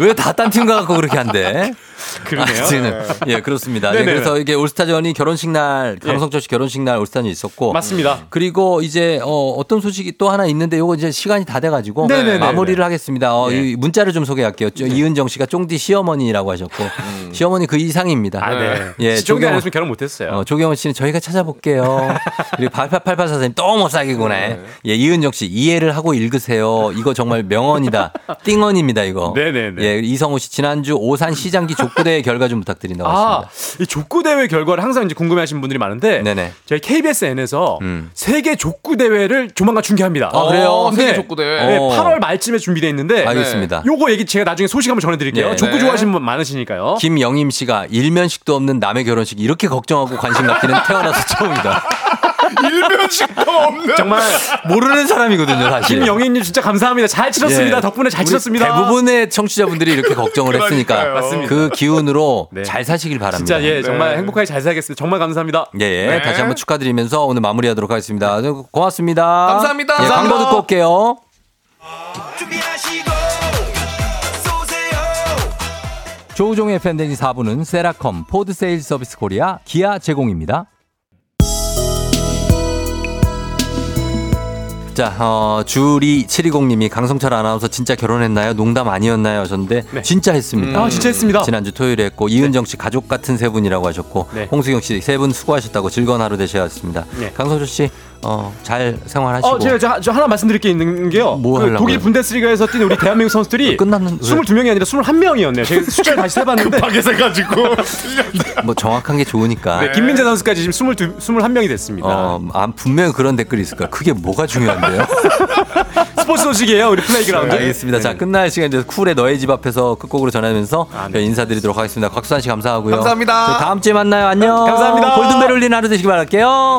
왜다 딴 팀 가갖고 그렇게 한대? 그러네요. 아무튼, 예, 그렇습니다. 네. 그래서 이게 올스타전이 결혼식 날, 예. 강성철 씨 결혼식 날 올스타전이 있었고. 맞습니다. 그리고 이제 어, 어떤 소식이 또 하나 있는데 요거 이제 시간이 다 돼가지고. 마무리를 하겠습니다. 어, 네. 이 문자를 좀 소개할게요. 저 이은정 씨가 쫑디 시어머니라고 하셨고 시어머니 그 이상입니다. 아, 네. 예, 조경- 했으면 결혼 못했어요. 어, 조경원 씨는 저희가 찾아볼게요. 그리고 8888사님 또 못 사게 구네. 예, 이은정 씨 이해를 하고 읽으세요. 이거 정말 명언이다. 띵언입니다, 이거. 네네네. 예, 이성호 씨 지난주 오산 시장기 족구 대회 결과 좀 부탁드린다고 아, 하셨습니다. 이 족구 대회 결과를 항상 이제 궁금해 하시는 분들이 많은데 네네. 저희 KBSN에서 음. 세계 족구 대회를 조만간 중계합니다. 아, 그래요? 어, 세계 네. 족구 대회. 네, 어. 8월 말쯤에 준비되어 있는데 알겠습니다. 요거 얘기 제가 나중에 소식 한번 전해드릴게요. 네. 족구 네. 좋아하시는 분 많으시니까요. 김영임 씨가 일면식도 없는 남의 결혼식 이렇게 걱정하고 관심 갖기는 태어나서 처음이다. 일면식도 없는. 정말 모르는 사람이거든요, 사실. 김영희님 진짜 감사합니다. 잘 치렀습니다. 예. 덕분에 잘 치렀습니다. 대부분의 청취자분들이 이렇게 걱정을 했으니까. 맞습니다. 그 기운으로 네. 잘 사시길 바랍니다. 진짜 예 정말 네. 행복하게 잘 살겠습니다. 정말 감사합니다. 예, 예. 네. 다시 한번 축하드리면서 오늘 마무리하도록 하겠습니다. 고맙습니다. 감사합니다. 예, 광고 감사합니다. 듣고 올게요. 조우종의 팬데믹 4부는 세라컴, 포드세일 서비스 코리아, 기아 제공입니다. 자, 어, 주리 720님이 강성철 아나운서 진짜 결혼했나요? 농담 아니었나요? 하셨는데 진짜 했습니다. 아, 진짜 했습니다. 지난주 토요일에 했고 이은정 씨 가족 같은 세 분이라고 하셨고 네. 홍수경 씨 세 분 수고하셨다고 즐거운 하루 되셨습니다. 네. 강성철 씨, 어, 잘 생활하시고 어, 제가, 저, 저 하나 말씀드릴 게 있는 게요. 뭐 그 하려고요? 독일 분데스리가에서 뛰는 우리 대한민국 선수들이 끝났는 22명이 아니라 21명이었네요. 제가 숫자를 다시 세봤는데 급하게 세가지고 뭐 정확한 게 좋으니까. 네, 김민재 선수까지 지금 22, 21명이 됐습니다. 어, 아, 분명히 그런 댓글이 있을 거야. 그게 뭐가 중요한데요? 스포츠 소식이에요. 우리 플레이그라운드. 알겠습니다. 자, 끝날 시간 돼서 쿨의 너의 집 앞에서 끝곡으로 전하면서 저희 인사드리도록 하겠습니다. 곽수산 씨 감사하고요. 감사합니다. 저희 다음 주에 만나요. 안녕. 감사합니다. 골든벨 울린 하루 되시길 바랄게요.